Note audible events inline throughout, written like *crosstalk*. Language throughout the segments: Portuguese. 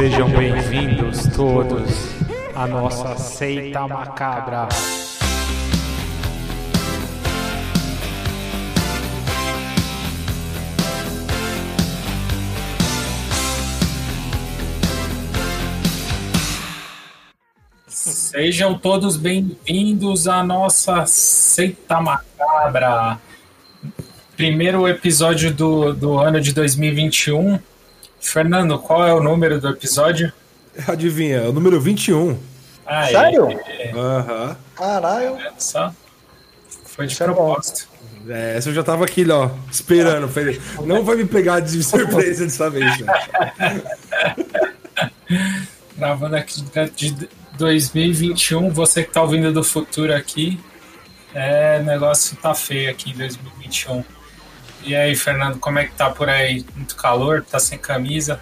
Sejam bem-vindos todos à nossa seita macabra. Sejam todos bem-vindos à nossa seita macabra. Primeiro episódio do, do ano de 2021. Fernando, qual é o número do episódio? *laughs* Adivinha, é o número 21. Aí, Sério? Aham. Caralho. é Só foi de Isso é bom. propósito. É, essa eu já tava aqui, ó, esperando. Falei, não vai me pegar de *laughs* surpresa dessa vez, né? *laughs* Gravando aqui de 2021. Você que tá ouvindo do futuro aqui, é, o negócio tá feio aqui em 2021. E aí, Fernando, como é que tá por aí? Muito calor? Tá sem camisa?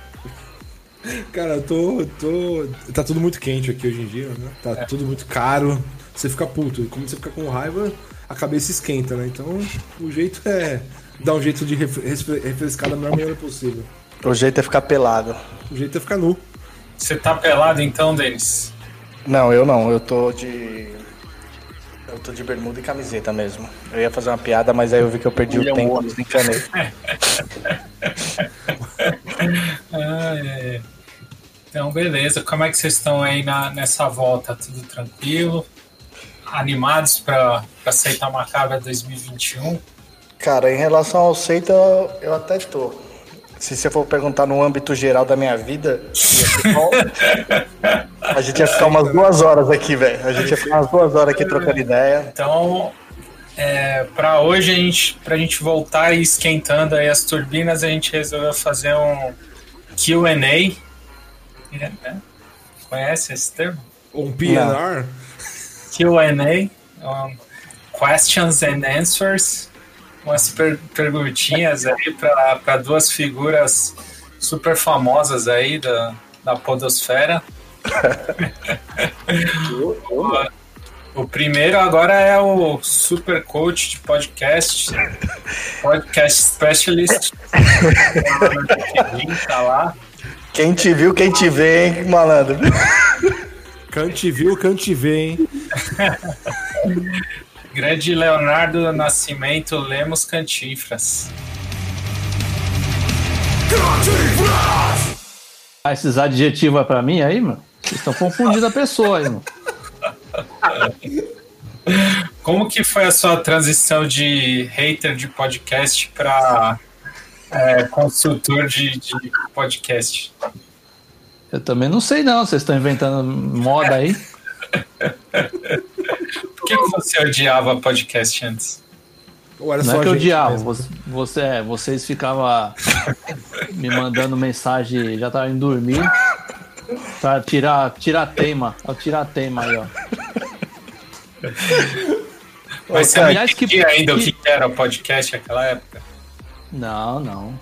Cara, eu tô, tô. Tá tudo muito quente aqui hoje em dia, né? Tá tudo muito caro. Você fica puto. E como você fica com raiva, a cabeça esquenta, né? Então, o jeito é dar um jeito de refre- refre- refrescar da melhor maneira possível. O jeito é ficar pelado. O jeito é ficar nu. Você tá pelado então, Denis? Não, eu não. Eu tô de. Eu tô de bermuda e camiseta mesmo. Eu ia fazer uma piada, mas aí eu vi que eu perdi o tempo. Ah, *laughs* é. Então, beleza. Como é que vocês estão aí na, nessa volta? Tudo tranquilo? Animados para aceitar Macabra 2021? Cara, em relação ao seita, eu até tô. Se você for perguntar no âmbito geral da minha vida, a gente ia ficar umas duas horas aqui, velho. A gente ia ficar umas duas horas aqui trocando ideia. Então, é, para hoje, a gente, pra gente voltar e esquentando aí as turbinas, a gente resolveu fazer um QA. É, né? Conhece esse termo? Um PNR. QA, um, Questions and Answers, umas per perguntinhas aí para duas figuras super famosas aí da, da Podosfera. *laughs* o, o primeiro agora é o super coach de podcast, podcast specialist. tá lá. Quem te viu, quem te vê, hein, malandro? Cante viu, cante vê, hein? *laughs* Grande Leonardo Nascimento Lemos Cantinfras. Ah, esses adjetivos é pra mim aí, mano? Vocês estão confundindo a pessoa aí, mano. Como que foi a sua transição de hater de podcast para consultor de, de podcast? Eu também não sei não, vocês estão inventando moda aí. *laughs* Por que, que você odiava podcast antes? Ou era Não só é que eu odiava, você, você, é, vocês ficavam me mandando mensagem, já tava indo dormir, pra tirar, tirar tema, ó, tirar tema aí, ó. Mas você aliás, não que- ainda o que- que era o podcast naquela época? Não, não.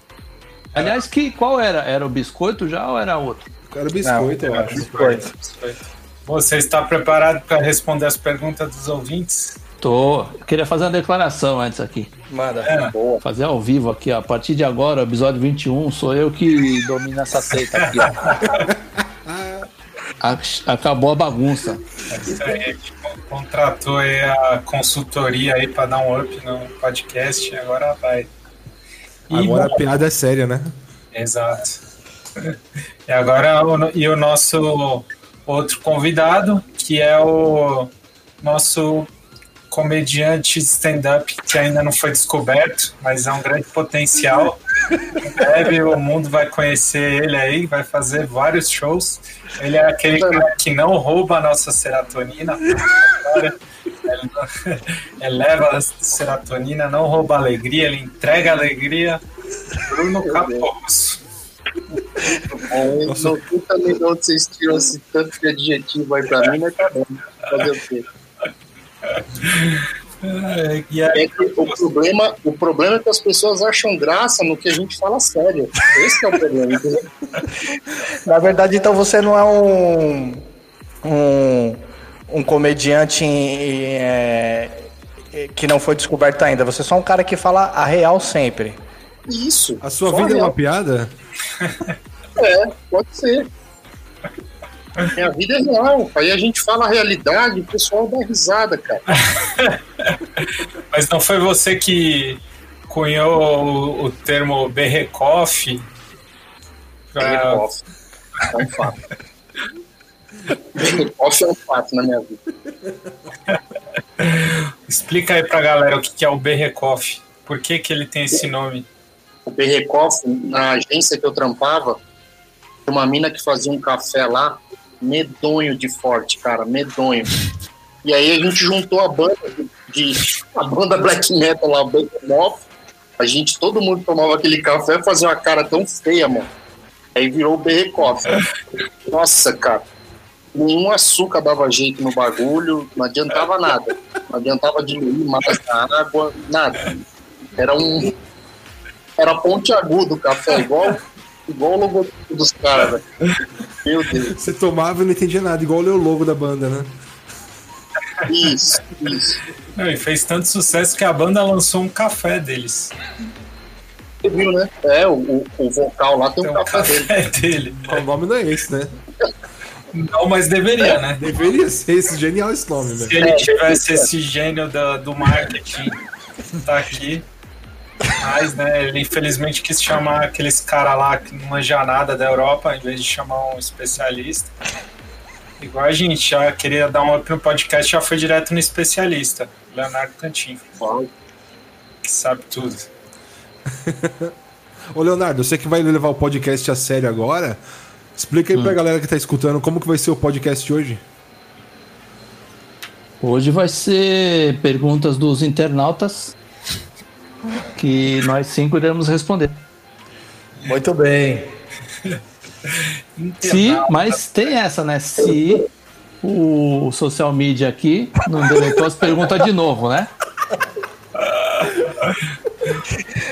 Aliás, que, qual era? Era o biscoito já ou era outro? Era biscoito, eu acho. Biscoito. Você está preparado para responder as perguntas dos ouvintes? Tô. Eu queria fazer uma declaração antes aqui. Manda. É. Boa. Fazer ao vivo aqui, ó. A partir de agora, episódio 21, sou eu que domino essa seita aqui, *laughs* Acabou a bagunça. É Isso aí, a gente con- contratou aí a consultoria aí para dar um up no podcast, agora vai. E, Agora bom, a piada é séria, né? Exato. *laughs* E agora e o nosso outro convidado, que é o nosso comediante stand-up que ainda não foi descoberto, mas é um grande potencial. Em breve o mundo vai conhecer ele aí, vai fazer vários shows. Ele é aquele cara que não rouba a nossa serotonina. Eleva a serotonina, não rouba a alegria, ele entrega a alegria. Bruno Capocos. É, 90 minutos vocês tiram esse tanto de adjetivo aí pra mim, mas tá bom. Fazer o quê? É, aí, É que o, problema, o problema é que as pessoas acham graça no que a gente fala sério. Esse que é o problema. Na verdade, então você não é um. um, um comediante é, que não foi descoberto ainda. Você é só um cara que fala a real sempre. Isso. A sua vida é real. uma piada? *laughs* É, pode ser. Minha vida é real. Aí a gente fala a realidade, o pessoal dá risada, cara. *laughs* Mas não foi você que cunhou o, o termo berrecoff? Pra... Off. É um fato. *laughs* Off é um fato na minha vida. Explica aí pra galera o que que é o berrecoff. Por que, que ele tem esse nome? O Berrecoff, na agência que eu trampava, uma mina que fazia um café lá, medonho de forte, cara, medonho. E aí a gente juntou a banda de, de- a banda black metal lá, Behemoth. A gente, todo mundo tomava aquele café fazia uma cara tão feia, mano. Aí virou o Berrecoff. Nossa, cara. Nenhum açúcar dava jeito no bagulho, não adiantava nada. Não adiantava diminuir mais a água, nada. Era um. Era ponte agudo o café, igual, igual o logotipo dos caras, velho. Meu Deus. Você tomava e não entendia nada, igual ler o logo da banda, né? Isso, isso. Não, e fez tanto sucesso que a banda lançou um café deles. Você viu, né? É, o, o, vocal lá tem Tem um um café dele. café dele. O nome não é esse, né? Não, mas deveria, né? Deveria ser esse genial esse nome, Se velho. ele tivesse esse gênio da- do marketing, tá aqui. Mas, né, ele infelizmente quis chamar aqueles cara lá que não manja nada da Europa, em vez de chamar um especialista. Igual a gente, já queria dar um up no podcast, já foi direto no especialista, Leonardo Cantinho, que sabe tudo. *laughs* Ô, Leonardo, você que vai levar o podcast a sério agora, explica aí pra galera que tá escutando como que vai ser o podcast hoje. Hoje vai ser perguntas dos internautas que nós cinco iremos responder. Muito bem. Se, mas tem essa, né? Se o social media aqui não deletou as perguntas de novo, né?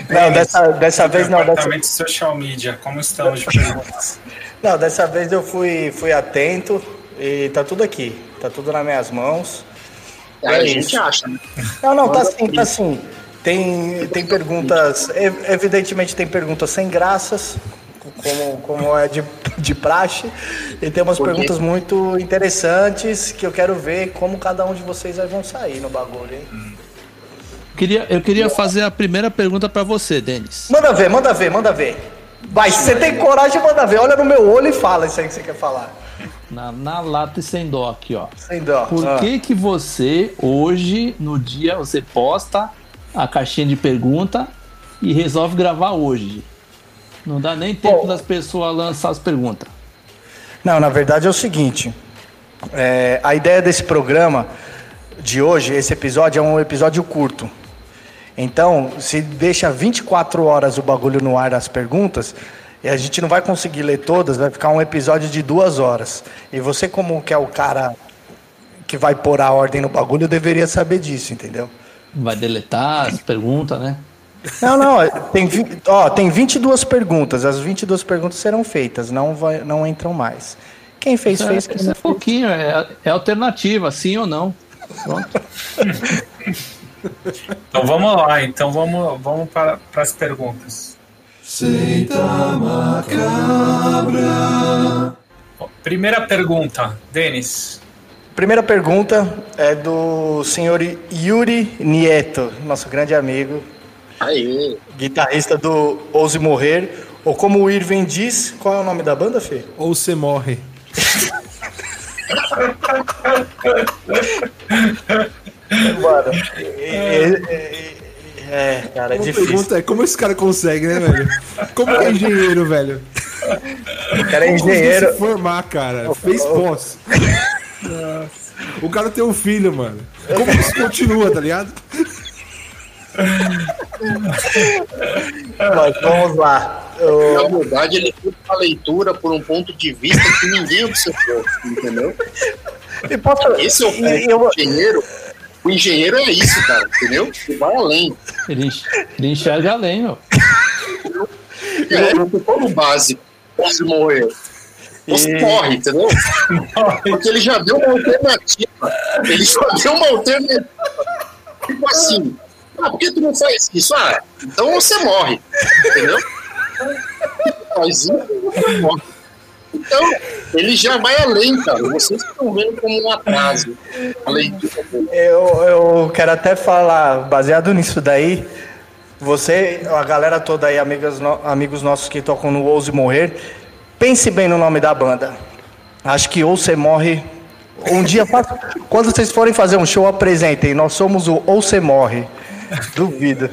Não, dessa, dessa vez não. Dessa, Departamento de Social Media, como estamos de perguntas? não, dessa vez eu fui, fui atento e tá tudo aqui. Tá tudo nas minhas mãos. Aí É a gente isso. acha, né? Não, não, tá sim, tá sim. Tem, tem perguntas, ev- evidentemente tem perguntas sem graças, como, como é de, de praxe, e tem umas perguntas muito interessantes que eu quero ver como cada um de vocês aí vão sair no bagulho, hein? Queria, eu queria fazer a primeira pergunta pra você, Denis. Manda ver, manda ver, manda ver. Vai, se você tem coragem, manda ver. Olha no meu olho e fala isso aí que você quer falar. Na, na lata e sem dó aqui, ó. Sem dó. Por Ah. que que você, hoje, no dia, você posta a caixinha de pergunta e resolve gravar hoje? Não dá nem tempo Bom. das pessoas lançar as perguntas. Não, na verdade é o seguinte. é, a ideia desse programa de hoje, esse episódio, é um episódio curto. Então, se deixa 24 horas o bagulho no ar as perguntas, e a gente não vai conseguir ler todas, vai ficar um episódio de duas horas. E você, como que é o cara que vai pôr a ordem no bagulho, deveria saber disso, entendeu? Vai deletar as perguntas, né? Não, não, tem, ó, tem 22 perguntas, as 22 perguntas serão feitas, não, vai, não entram mais. Quem fez, Isso é, fez. Quem não é pouquinho, é, é alternativa, sim ou não. Pronto. *laughs* Então vamos lá, então vamos, vamos para, para as perguntas. Bom, Primeira pergunta, Denis. Primeira pergunta é do senhor Yuri Nieto, nosso grande amigo, Aê. guitarrista do Ouse Morrer. Ou como o Irving diz, qual é o nome da banda, Fê? Ou você morre. Mano, é, é, é, cara, é A difícil. pergunta é como esse cara consegue, né, velho? Como é engenheiro, velho? O cara é engenheiro. se formar, cara. Fez pós. O cara tem um filho, mano. Como que isso continua, tá ligado? Mas vamos lá. Na verdade, ele fez uma leitura por um ponto de vista que ninguém observou, entendeu? E posso, Esse é o eu- engenheiro. O engenheiro é isso, cara, entendeu? Ele vai além. Ele, enx- ele enxerga além, meu. É, não ficou no básico. Pode morrer. Você E- morre, entendeu? Porque ele já deu uma alternativa. Ele já deu uma alternativa. Tipo assim, ah, por que tu não faz isso? Ah, então você morre, entendeu? Faz isso, você morre. Então, Ele já vai além, cara. Vocês estão vendo como um atraso. A leitura dele. Eu, eu quero até falar, baseado nisso daí, você, a galera toda aí, amigas, amigos nossos que tocam no Ouse Morrer, pense bem no nome da banda. Acho que ou você morre. Um dia, quando vocês forem fazer um show, apresentem. Nós somos o Ou Você Morre. Duvido.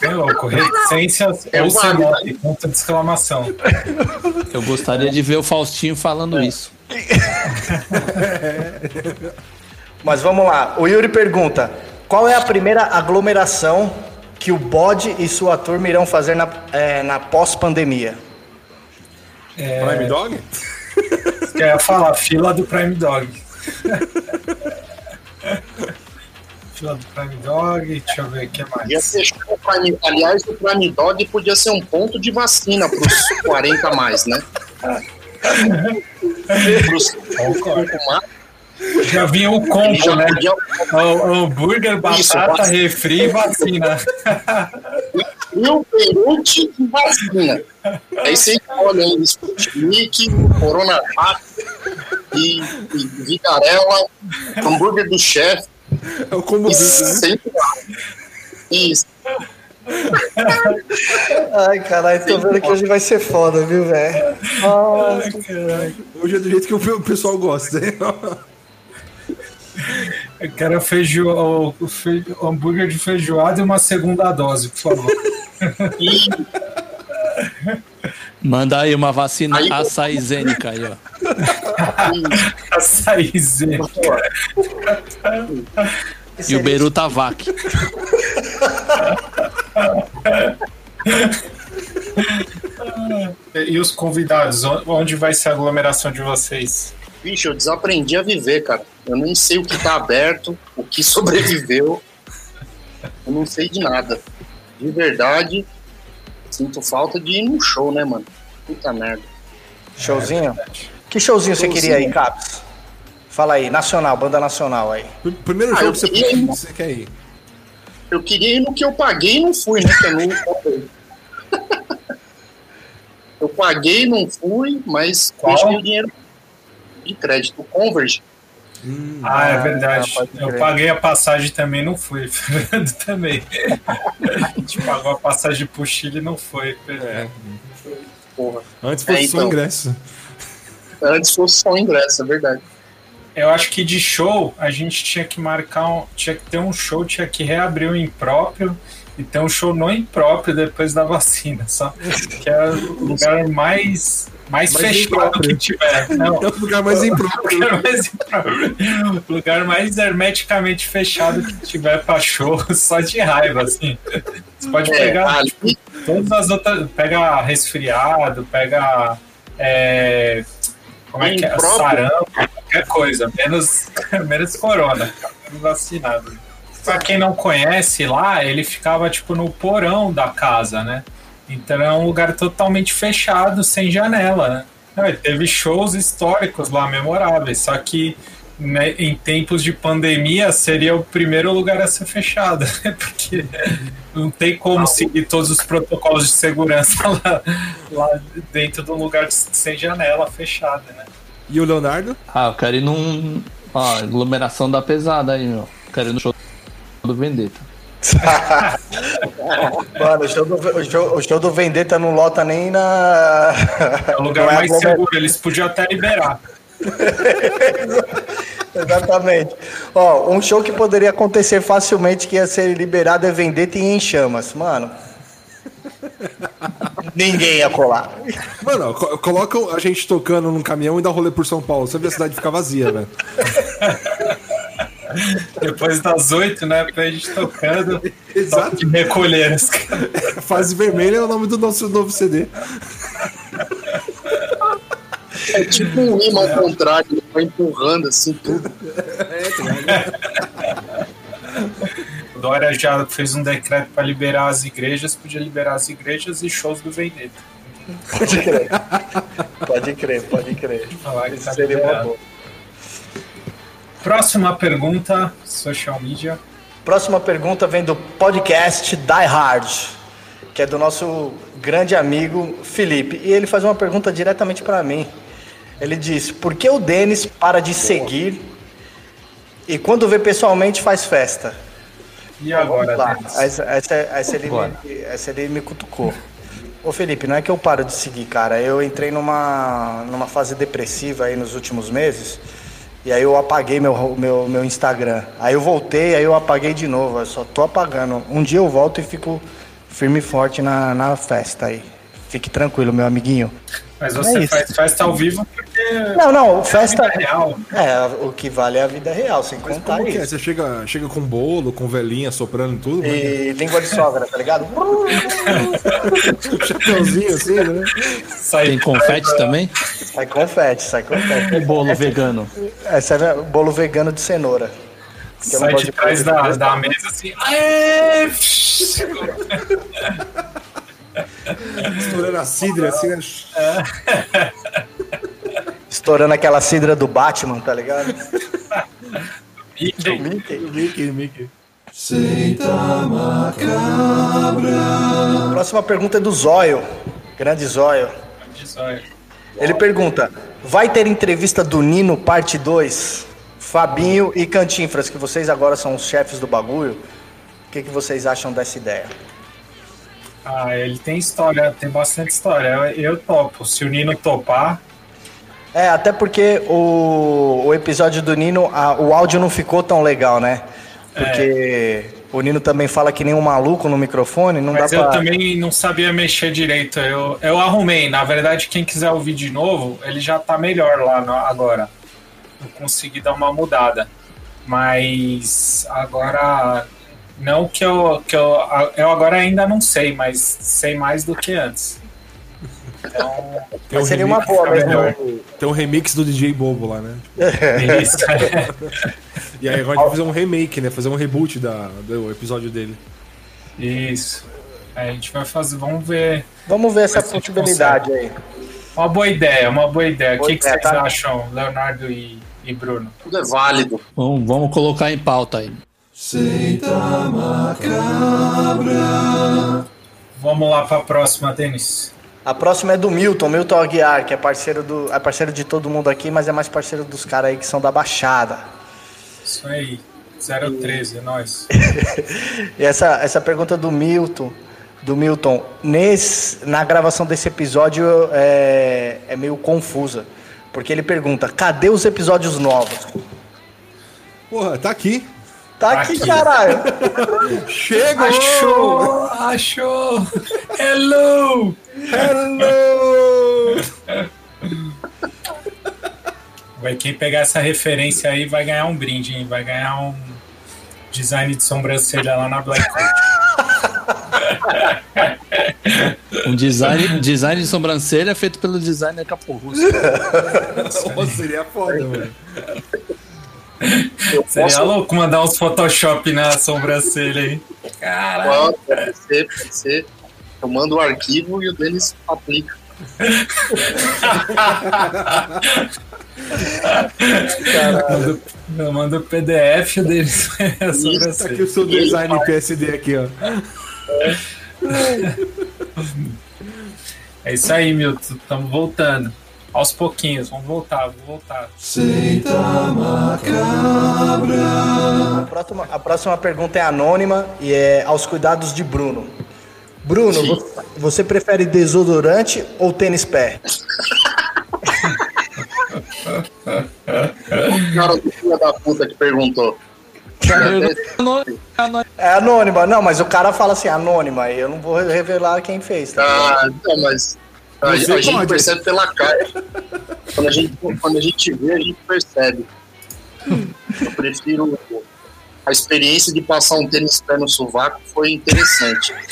Bem louco. Reticências É ou uma- você morre, ponto de exclamação. Eu gostaria de ver o Faustinho falando isso. Mas vamos lá. O Yuri pergunta: qual é a primeira aglomeração que o Bode e sua turma irão fazer na, eh, na pós-pandemia? Prime Dog? Quer falar, fila do Prime Dog. *laughs* fila do Prime Dog, deixa eu ver o que mais. Prime, aliás, o Prime Dog podia ser um ponto de vacina para os 40 a mais, né? *laughs* Pros 40 a mais, Já vinha o combo, já né? podia O- Hambúrguer, Isso, batata, refri e vacina. *laughs* e o perute e vacina. Aí você escolhe aí Sputnik, Coronavac e, e Vigarela, hambúrguer do chefe É o combo né? sempre lá. Isso. Ai, caralho, tô vendo que hoje vai ser foda, viu, velho? Hoje é do jeito que o pessoal gosta. hein? *laughs* Eu quero feijo, o, o fe- o hambúrguer de feijoada e uma segunda dose, por favor. Manda aí uma vacina Aí- açaizênica aí, ó. Açaizinho. E o Berutavac. E os convidados, on- onde vai ser a aglomeração de vocês? Bicho, eu desaprendi a viver, cara. Eu nem sei o que tá aberto, o que sobreviveu. Eu não sei de nada. De verdade, sinto falta de ir num show, né, mano? Puta merda. Showzinho? Que showzinho você queria aí, Caps? Fala aí, nacional, banda nacional aí. Pr- Primeiro Ah, jogo eu que você, queria ir- você quer ir. Eu queria ir no que eu paguei e não fui, né? Que eu não. *laughs* Eu paguei e não fui, mas Qual? deixei o dinheiro de crédito. Converge. Ah, é verdade. ah, pode eu paguei a passagem também, não fui. *laughs* Fernando também. A gente pagou a passagem pro Chile e não foi. É. Porra. Antes fosse É, só então. ingresso. Antes fosse só ingresso, é verdade. Eu acho que de show a gente tinha que marcar um. Tinha que ter um show, tinha que reabrir o impróprio e ter um show no impróprio depois da vacina. Só que é o lugar mais, mais, Mais fechado impróprio. que tiver. Não, É o lugar mais impróprio. *laughs* lugar mais impróprio. O lugar mais hermeticamente fechado que tiver pra show, *laughs* só de raiva, assim. Você pode É, pegar ali, tipo, todas as outras. Pega resfriado, pega. é, como é que é? Sarampo, qualquer coisa, menos, *laughs* menos corona, vacinado. Pra quem não conhece lá, ele ficava tipo no porão da casa, né? Então é um lugar totalmente fechado, sem janela, né? Não, ele teve shows históricos lá, memoráveis, só que né, em tempos de pandemia seria o primeiro lugar a ser fechado, *laughs* né? Porque não tem como seguir todos os protocolos de segurança *laughs* lá, lá dentro de um lugar sem janela fechada, né? E o Leonardo? Ah, eu quero ir num. Ó, aglomeração da pesada aí, meu. Quero ir no show do Vendetta. *laughs* Mano, o show do, o show, o show do Vendetta não lota nem na. É o lugar é mais seguro, eles podiam até liberar. *laughs* Exatamente. Ó, um show que poderia acontecer facilmente que ia ser liberado é Vendetta e em chamas. Mano. Ninguém ia colar. Mano, ó, co- coloca a gente tocando num caminhão e dá rolê por São Paulo. Você vê a cidade ficar vazia, velho. *laughs* Depois das oito, né? Pra gente tocando, Exato. toque de recolher. caras. *laughs* Fase vermelha é o nome do nosso novo CD. é tipo um imã ao contrário, ele vai empurrando assim tudo. O *laughs* Dória já fez um decreto para liberar as igrejas, podia liberar as igrejas e shows do Vendetta. Pode crer. Pode crer, pode crer. Falar que tá seria uma boa. Próxima pergunta, social media. Próxima pergunta vem do podcast Die Hard. que é do nosso grande amigo Felipe. E ele faz uma pergunta diretamente para mim. Ele diz: Por que o Denis para de seguir e quando vê pessoalmente faz festa? E agora, Lá, Denis? essa, essa, essa, ele me, essa ele me cutucou. Ô Felipe, não é que eu paro de seguir, cara. Eu entrei numa, numa fase depressiva aí nos últimos meses. E aí eu apaguei meu, meu, meu Instagram. Aí eu voltei, aí eu apaguei de novo. Eu só tô apagando. Um dia eu volto e fico firme e forte na, na festa aí. Fique tranquilo, meu amiguinho. Mas É você isso. faz festa ao vivo porque Não, não, festa. vida real. É, o que vale é a vida real, sem Mas contar como que é? isso. Você chega, chega com bolo, com velhinha soprando tudo? mano? E língua de sogra, tá ligado? *laughs* Chapeuzinho assim, né? Sai Tem confete também? Sai confete, sai confete. E bolo vegano? Essa é o bolo vegano de cenoura. Sai de trás da, de da mesa assim. Aê! *laughs* Estourando a cidra assim, né? Estourando aquela cidra do Batman, tá ligado? Mickey. Mickey. Mickey, Mickey. Próxima pergunta é do Zóio. Grande Zóio. Ele pergunta: vai ter entrevista do Nino parte 2? Fabinho e Cantinfras, que vocês agora são os chefes do bagulho. O que, que vocês acham dessa ideia? Ah, ele tem história, tem bastante história. Eu, eu topo. Se o Nino topar, É, até porque o, o episódio do Nino, a- o áudio não ficou tão legal, né? Porque o Nino também fala que nem um maluco no microfone, não mas dá eu pra. também não sabia mexer direito. Eu, eu arrumei. Na verdade, quem quiser ouvir de novo, ele já tá melhor lá no- agora. Eu consegui dar uma mudada. Mas agora. Não que eu, que eu. Eu agora ainda não sei, mas sei mais do que antes. Então, Tem Mas seria uma boa mesmo. melhor. Tem um remix do DJ Bobo lá, né? isso. *laughs* E aí agora a gente vai fazer um remake, né? Fazer um reboot da, do episódio dele. Isso. A gente vai fazer, vamos ver. Vamos ver essa gente possibilidade aí. Uma boa ideia, uma boa ideia. Boa o que, que vocês tá? acham, Leonardo e, e Bruno? Tudo é válido. Vamos, vamos colocar em pauta aí. Vamos lá para a próxima, Denis. A próxima é do Milton, Milton Aguiar, que é parceiro do. É parceiro de todo mundo aqui, mas é mais parceiro dos caras aí que são da Baixada. Isso aí. 013, é nóis. *laughs* E essa, essa pergunta do Milton, do Milton, nesse, na gravação desse episódio é, é meio confusa. Porque ele pergunta, cadê os episódios novos? Porra, tá aqui. Tá aqui, caralho. Chegou! Achou! Achou! Hello! Hello! Vai, quem pegar essa referência aí vai ganhar um brinde, hein? Vai ganhar um design de sobrancelha lá na Black Um design, design de sobrancelha feito pelo designer Caporrusso. Seria foda, mano. Eu Seria posso louco mandar uns Photoshop na sobrancelha aí. Caralho. pode ser, pode ser. Eu mando o arquivo e o Denis aplica. Eu mando o PDF deles. a Tá aqui o seu design PSD aqui, ó. É isso aí, Milton. Estamos voltando. Aos pouquinhos, vamos voltar, vamos voltar. A próxima, a próxima pergunta é anônima e é aos cuidados de Bruno. Bruno, vo- você prefere desodorante ou tênis pé? O *laughs* cara do filho da puta que perguntou. É anônima, não, mas o cara fala assim, anônima, e eu não vou revelar quem fez, tá? Ah, não, mas a, a Você gente pode. percebe pela cara. Quando a, gente, quando a gente vê, a gente percebe. Eu prefiro. A experiência de passar um tênis pé no sovaco foi interessante. *laughs*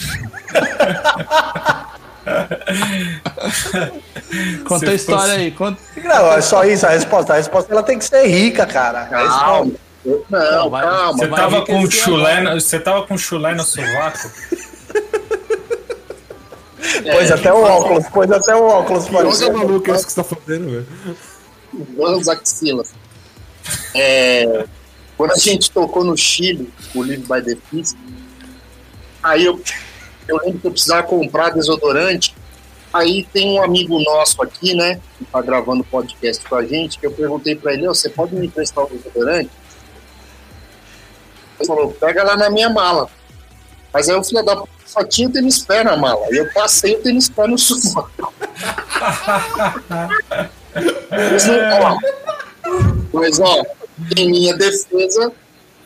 Conta Se a história fosse- aí. Conta... Não, é só isso, a resposta. A resposta ela tem que ser rica, cara. A resposta- Calma. Não, vai- calma. Você tava com chulé, você tava com chulé no sovaco? Pôs até o óculos, pôs até o óculos. Olha parecendo- maluco isso que você tá fazendo, velho. Vamos axilas. É, quando a gente tocou no Chile, o Live by the Fist, aí eu eu lembro que eu precisava comprar desodorante. Aí tem um amigo nosso aqui, né, que tá gravando podcast com a gente, que eu perguntei pra ele, "Ô, você pode me emprestar o desodorante? Ele falou, pega lá na minha mala. Mas aí o filho da puta só tinha o tênis pé na mala. E eu passei o tênis pé no sovaco. Mas, ó, mas, ó, em minha defesa,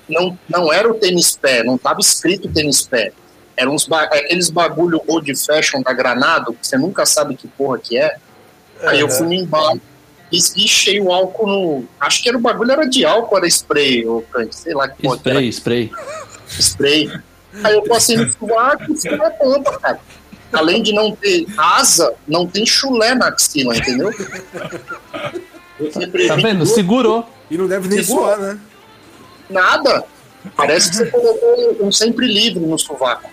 não, não era o tênis pé, não tava escrito tênis pé. Eram uns ba aqueles bagulho old fashion da Granado, que você nunca sabe que porra que é. Aí eu fui no embalo e enchei o álcool no. Acho que era o bagulho, era de álcool, era spray, ou sei lá que porra era Spray, spray. Aí eu passei no sovaco e fiquei na tampa, cara. Além de não ter asa, não tem chulé na axila, entendeu? Tá previne vendo? Segurou. E não deve nem Segura. suar, né? Nada. Parece que você colocou um sempre livre no sovaco.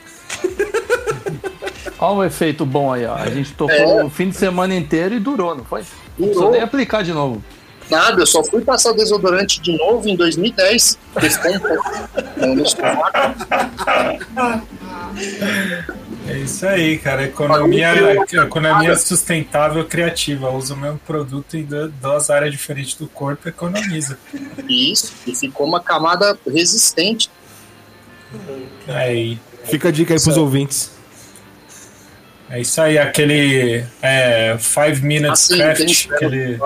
Olha o efeito bom aí, ó. A gente tocou É. o fim de semana inteiro e durou, não foi? Não Durou. precisou nem aplicar de novo. Nada, eu só fui passar desodorante de novo em 2010. porque ficou um pouco. *laughs* É isso aí, cara. Economia, economia sustentável criativa. Usa o mesmo produto em du- duas áreas diferentes do corpo e economiza. Isso, e ficou uma camada resistente. Aí. Fica a dica aí pros ouvintes. É isso aí, aquele é, Five Minutes Assim, Craft, tem- aquele,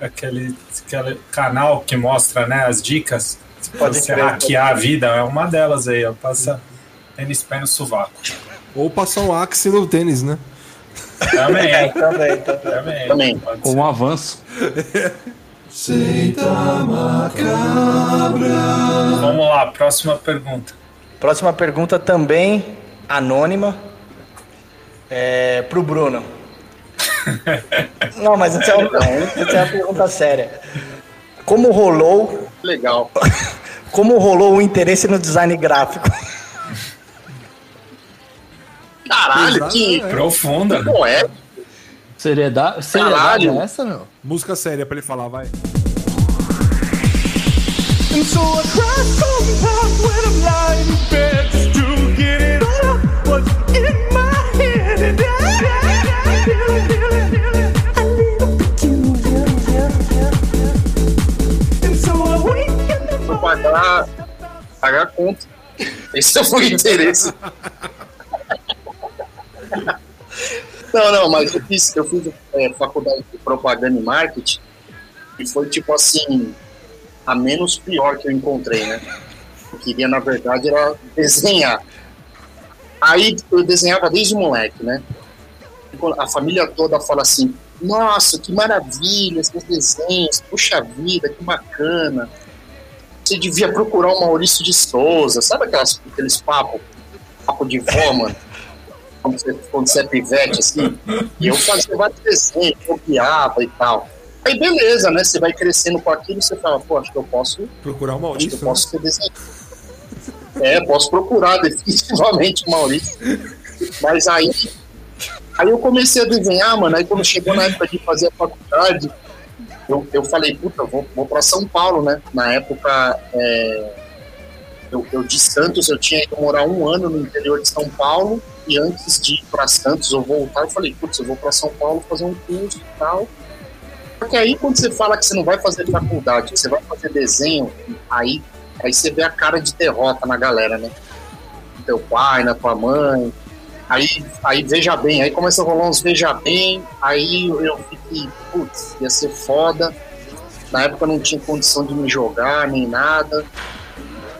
aquele, aquele canal que mostra né, as dicas Pode você crer. hackear a vida, é uma delas aí, ó. Passa tênis pé no sovaco. Ou passar um axe no tênis, né? Também, *laughs* É, também, também. também. Pode Com um avanço. Vamos lá, próxima pergunta. Próxima pergunta também anônima. É, pro Bruno. Não, mas essa é, uma, essa é uma pergunta séria. Como rolou, Legal. como rolou o interesse no design gráfico? Caralho, Exato, que é. Profunda. Seriedade, seriedade é essa, meu? Música séria pra ele falar, vai. And so I cry sometimes when I'm lying in bed just to get it all out what's in pagar, pagar a conta. Esse foi o interesse. Não, não, mas eu fiz, eu fiz é, faculdade de propaganda e marketing e foi tipo assim, a menos pior que eu encontrei, né? Eu queria, na verdade, era desenhar. Aí eu desenhava desde moleque, né? A família toda fala assim: Nossa, que maravilha, esses desenhos, puxa vida, que bacana você devia procurar o Maurício de Souza, sabe aquelas, aqueles papos, papo de vó, mano? Quando você, quando você é pivete, assim. E eu fazia vários desenhos, copiava e tal. Aí beleza, né? Você vai crescendo com aquilo, você fala, pô, acho que eu posso, Procurar o acho que Maurício. eu né? posso ser desenhista. É, posso procurar *laughs* definitivamente o Maurício. Mas aí, aí eu comecei a desenhar, mano. Aí quando chegou na época de fazer a faculdade, eu, eu falei, puta, eu vou, vou para São Paulo, né? Na época, é, eu, eu de Santos, eu tinha ido morar um ano no interior de São Paulo. E antes de ir para Santos ou voltar, eu falei, putz, eu vou para São Paulo fazer um curso e tal. Porque aí quando você fala que você não vai fazer faculdade, que você vai fazer desenho, aí, aí você vê a cara de derrota na galera, né? No teu pai, na tua mãe. Aí, aí veja bem, aí começa a rolar uns veja bem, aí eu fiquei, putz, ia ser foda. Na época não tinha condição de me jogar, nem nada.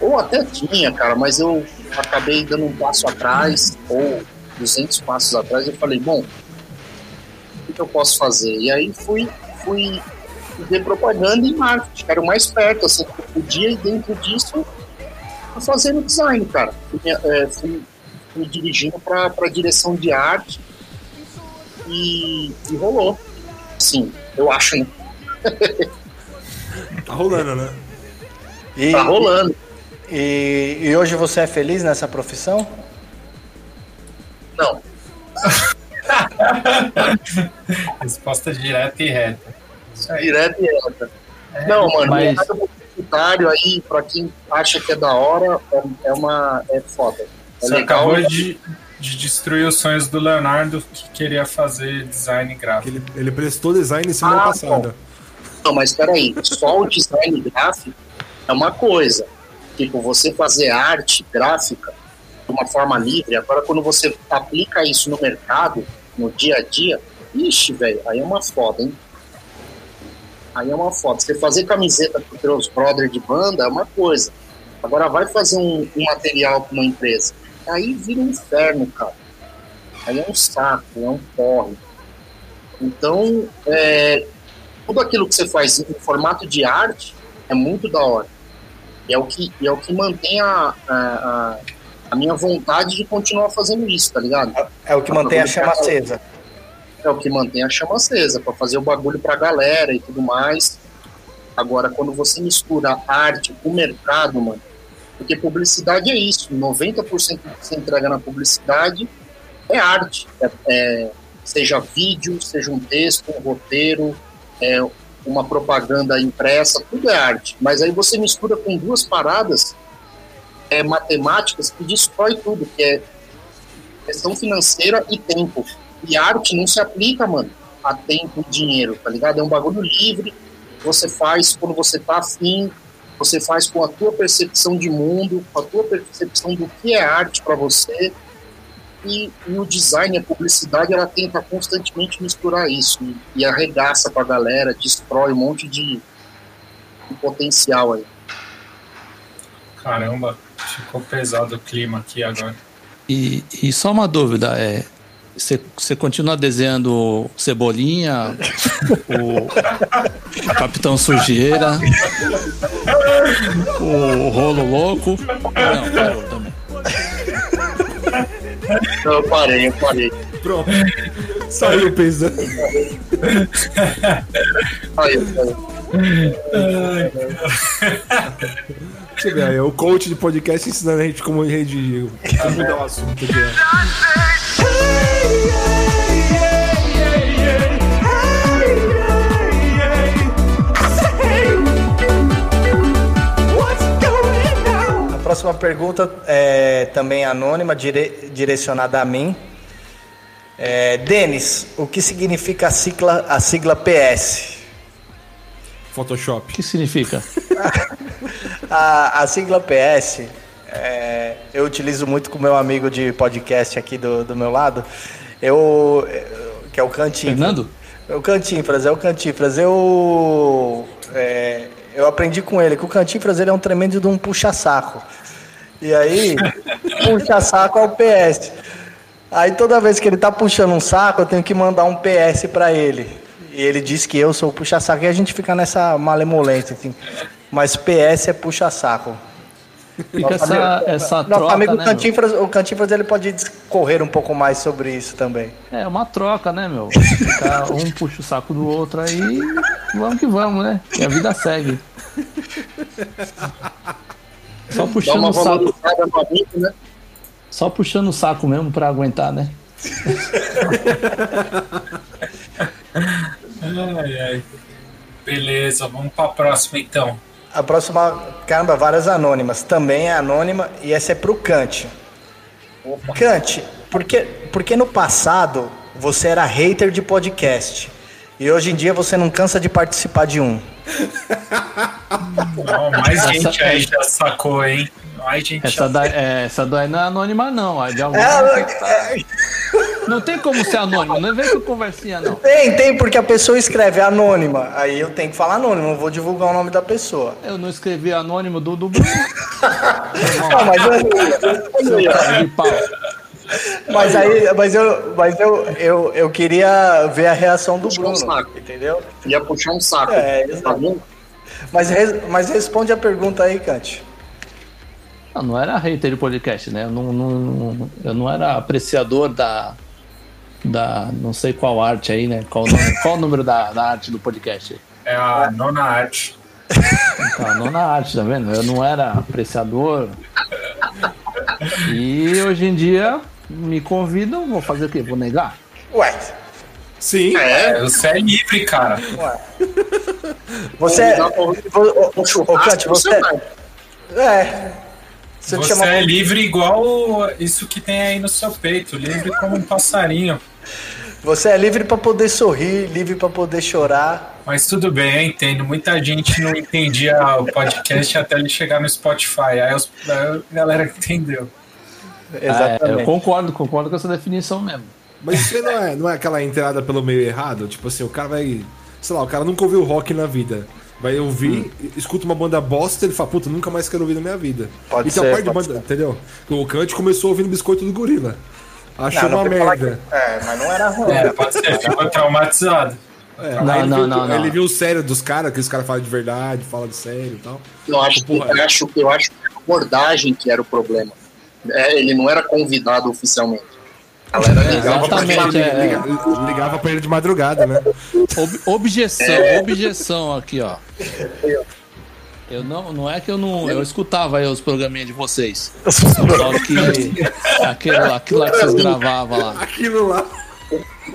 Ou até tinha, cara, mas eu acabei dando um passo atrás, ou 200 passos atrás, eu falei, bom, o que eu posso fazer? E aí fui, fui ver propaganda e marketing, era o mais perto, assim, que eu podia, e dentro disso, fazendo design, cara. Fui, é, fui, fui dirigindo para a direção de arte e, e rolou. Sim, eu acho, né? Tá rolando, né? E, Tá rolando. e, e hoje você é feliz nessa profissão? Não, *laughs* Resposta direta e reta. Direto e reta. Não, mano, Mas- mercado publicitário aí, pra quem acha que é da hora, é, é uma. é foda. É Você legal. acabou de, de de destruir os sonhos do Leonardo, que queria fazer design gráfico. Ele, ele prestou design semana Ah, passada. Não, mas peraí, só o design gráfico é uma coisa. Tipo, você fazer arte gráfica de uma forma livre, agora quando você aplica isso no mercado, no dia a dia, ixi, velho, aí é uma foda, hein? Aí é uma foda. Você fazer camiseta para teus brother de banda é uma coisa. Agora vai fazer um, um material para uma empresa. Aí vira um inferno, cara. Aí é um saco, é um porre. Então, é, tudo aquilo que você faz em formato de arte é muito da hora. E é o que, é o que mantém a, a, a, minha vontade de continuar fazendo isso, tá ligado? É o que mantém a chama acesa. É o que mantém a chama acesa, para fazer o bagulho pra galera e tudo mais. Agora, quando você mistura arte com mercado, mano, porque publicidade é isso, 90% do que você entrega na publicidade é arte. É, é- seja vídeo, seja um texto, um roteiro, é, uma propaganda impressa, tudo é arte. Mas aí você mistura com duas paradas é, matemáticas que destrói tudo, que é questão financeira e tempo. E arte não se aplica, mano, a tempo e dinheiro, tá ligado? É um bagulho livre, você faz quando você tá afim, você faz com a tua percepção de mundo, com a tua percepção do que é arte para você. E, e o design, a publicidade, ela tenta constantemente misturar isso e, e arregaça pra galera, destrói um monte de, de potencial aí. Caramba, ficou pesado o clima aqui agora. E, e só uma dúvida, é. Você, você continua desenhando Cebolinha, o Capitão Sujeira, o Rolo Louco? Não, parou também. Eu parei, eu parei. Pronto. Saiu pensando. Aí, aí. Você vê, aí, é o coach de podcast ensinando a gente como redigir, como mudar o assunto aqui. Próxima pergunta é também anônima, dire- direcionada a mim. É, Denis, o que significa a sigla, a sigla PS? O Photoshop. que significa? *laughs* A, a sigla PS, é, eu utilizo muito com o meu amigo de podcast aqui do, do meu lado, eu, que é o Cantinho. Fernando? É o Cantinfras, é o Cantinfras. Eu, é, eu aprendi com ele que o Cantinfras ele é um tremendo de um puxa-saco. E aí, *laughs* puxa-saco é o PS. Aí toda vez que ele tá puxando um saco, eu tenho que mandar um PS pra ele. E ele diz que eu sou o puxa-saco e a gente fica nessa malemolência, assim. Mas PS é puxa-saco. Fica essa, essa Nosso troca, amigo né? meu? Cantinfras, o Cantinfras ele pode discorrer um pouco mais sobre isso também. É uma troca, né, meu? Fica *laughs* um puxa o saco do outro aí, vamos que vamos, né? E a vida segue. Só puxando o saco, amigo, né? só puxando o saco mesmo pra aguentar, né? *laughs* Ai, ai. Beleza, vamos pra próxima então. A próxima, caramba, várias anônimas. Também é anônima e essa é pro Kant. Kant, por que, por que no passado você era hater de podcast? E hoje em dia você não cansa de participar de um? *laughs* Ó, mais Essa- gente aí já sacou, hein? Mais gente Essa já daí, é, essa daí não é anônima, não. A de alguém É, que tá- Não tem como ser anônimo, não vem com conversinha, não. Tem, tem, porque a pessoa escreve anônima. Aí eu tenho que falar anônimo, não vou divulgar o nome da pessoa. Eu não escrevi anônimo do, do Bruno. *laughs* Não, mas, eu- mas aí, mas eu, mas eu, eu, eu queria ver a reação do Puxar um Bruno, saco. entendeu? Ia puxar um saco. É, tá vendo? Mas, res- mas responde a pergunta aí, Kant. Não, não era hater de podcast, né? Eu não, não- eu não era apreciador da. Da. Não sei qual arte aí, né? Qual, o nome- qual o número da, da arte do podcast? é a nona arte. Então, não na arte, tá vendo? Eu não era apreciador. E hoje em dia me convidam, vou fazer o quê? Vou negar? Ué, Sim. É, você é livre, cara. você. Ô, ô, ô, Um churrasco, Kant, você. você. É. Você chamar é livre igual isso que tem aí no seu peito, livre como um passarinho. Você é livre pra poder sorrir, livre pra poder chorar. Mas tudo bem, eu entendo. Muita gente não entendia o podcast até ele chegar no Spotify. Aí, os- aí a galera entendeu. Ah, é, Exatamente. eu concordo, concordo com essa definição mesmo. Mas isso aí não é, não é aquela entrada pelo meio errado? Tipo assim, o cara vai. Sei lá, o cara nunca ouviu rock na vida. Vai ouvir, escuta uma banda bosta ele fala, puta, nunca mais quero ouvir na minha vida. Pode então ser, a parte de banda, entendeu? O Kant começou ouvindo biscoito do gorila. Achou Não, uma merda. que- É, mas não era ruim. É, pode ser, ficou traumatizado. É, Não, ele não, viu, não, não. Ele viu o sério dos caras, que os caras falam de verdade, falam de sério e tal. Eu acho, que, eu acho, eu acho que a abordagem que era o problema. É, ele não era convidado oficialmente. Ela era legal pra Exatamente, é, é. Liga- Ligava pra ele de madrugada, né? Ob- objeção, É. objeção aqui, ó. Eu não, não é que eu não. Eu escutava aí os programinhas de vocês. *laughs* Só que aquele, lá- aquilo lá que vocês gravavam lá. Aquilo lá.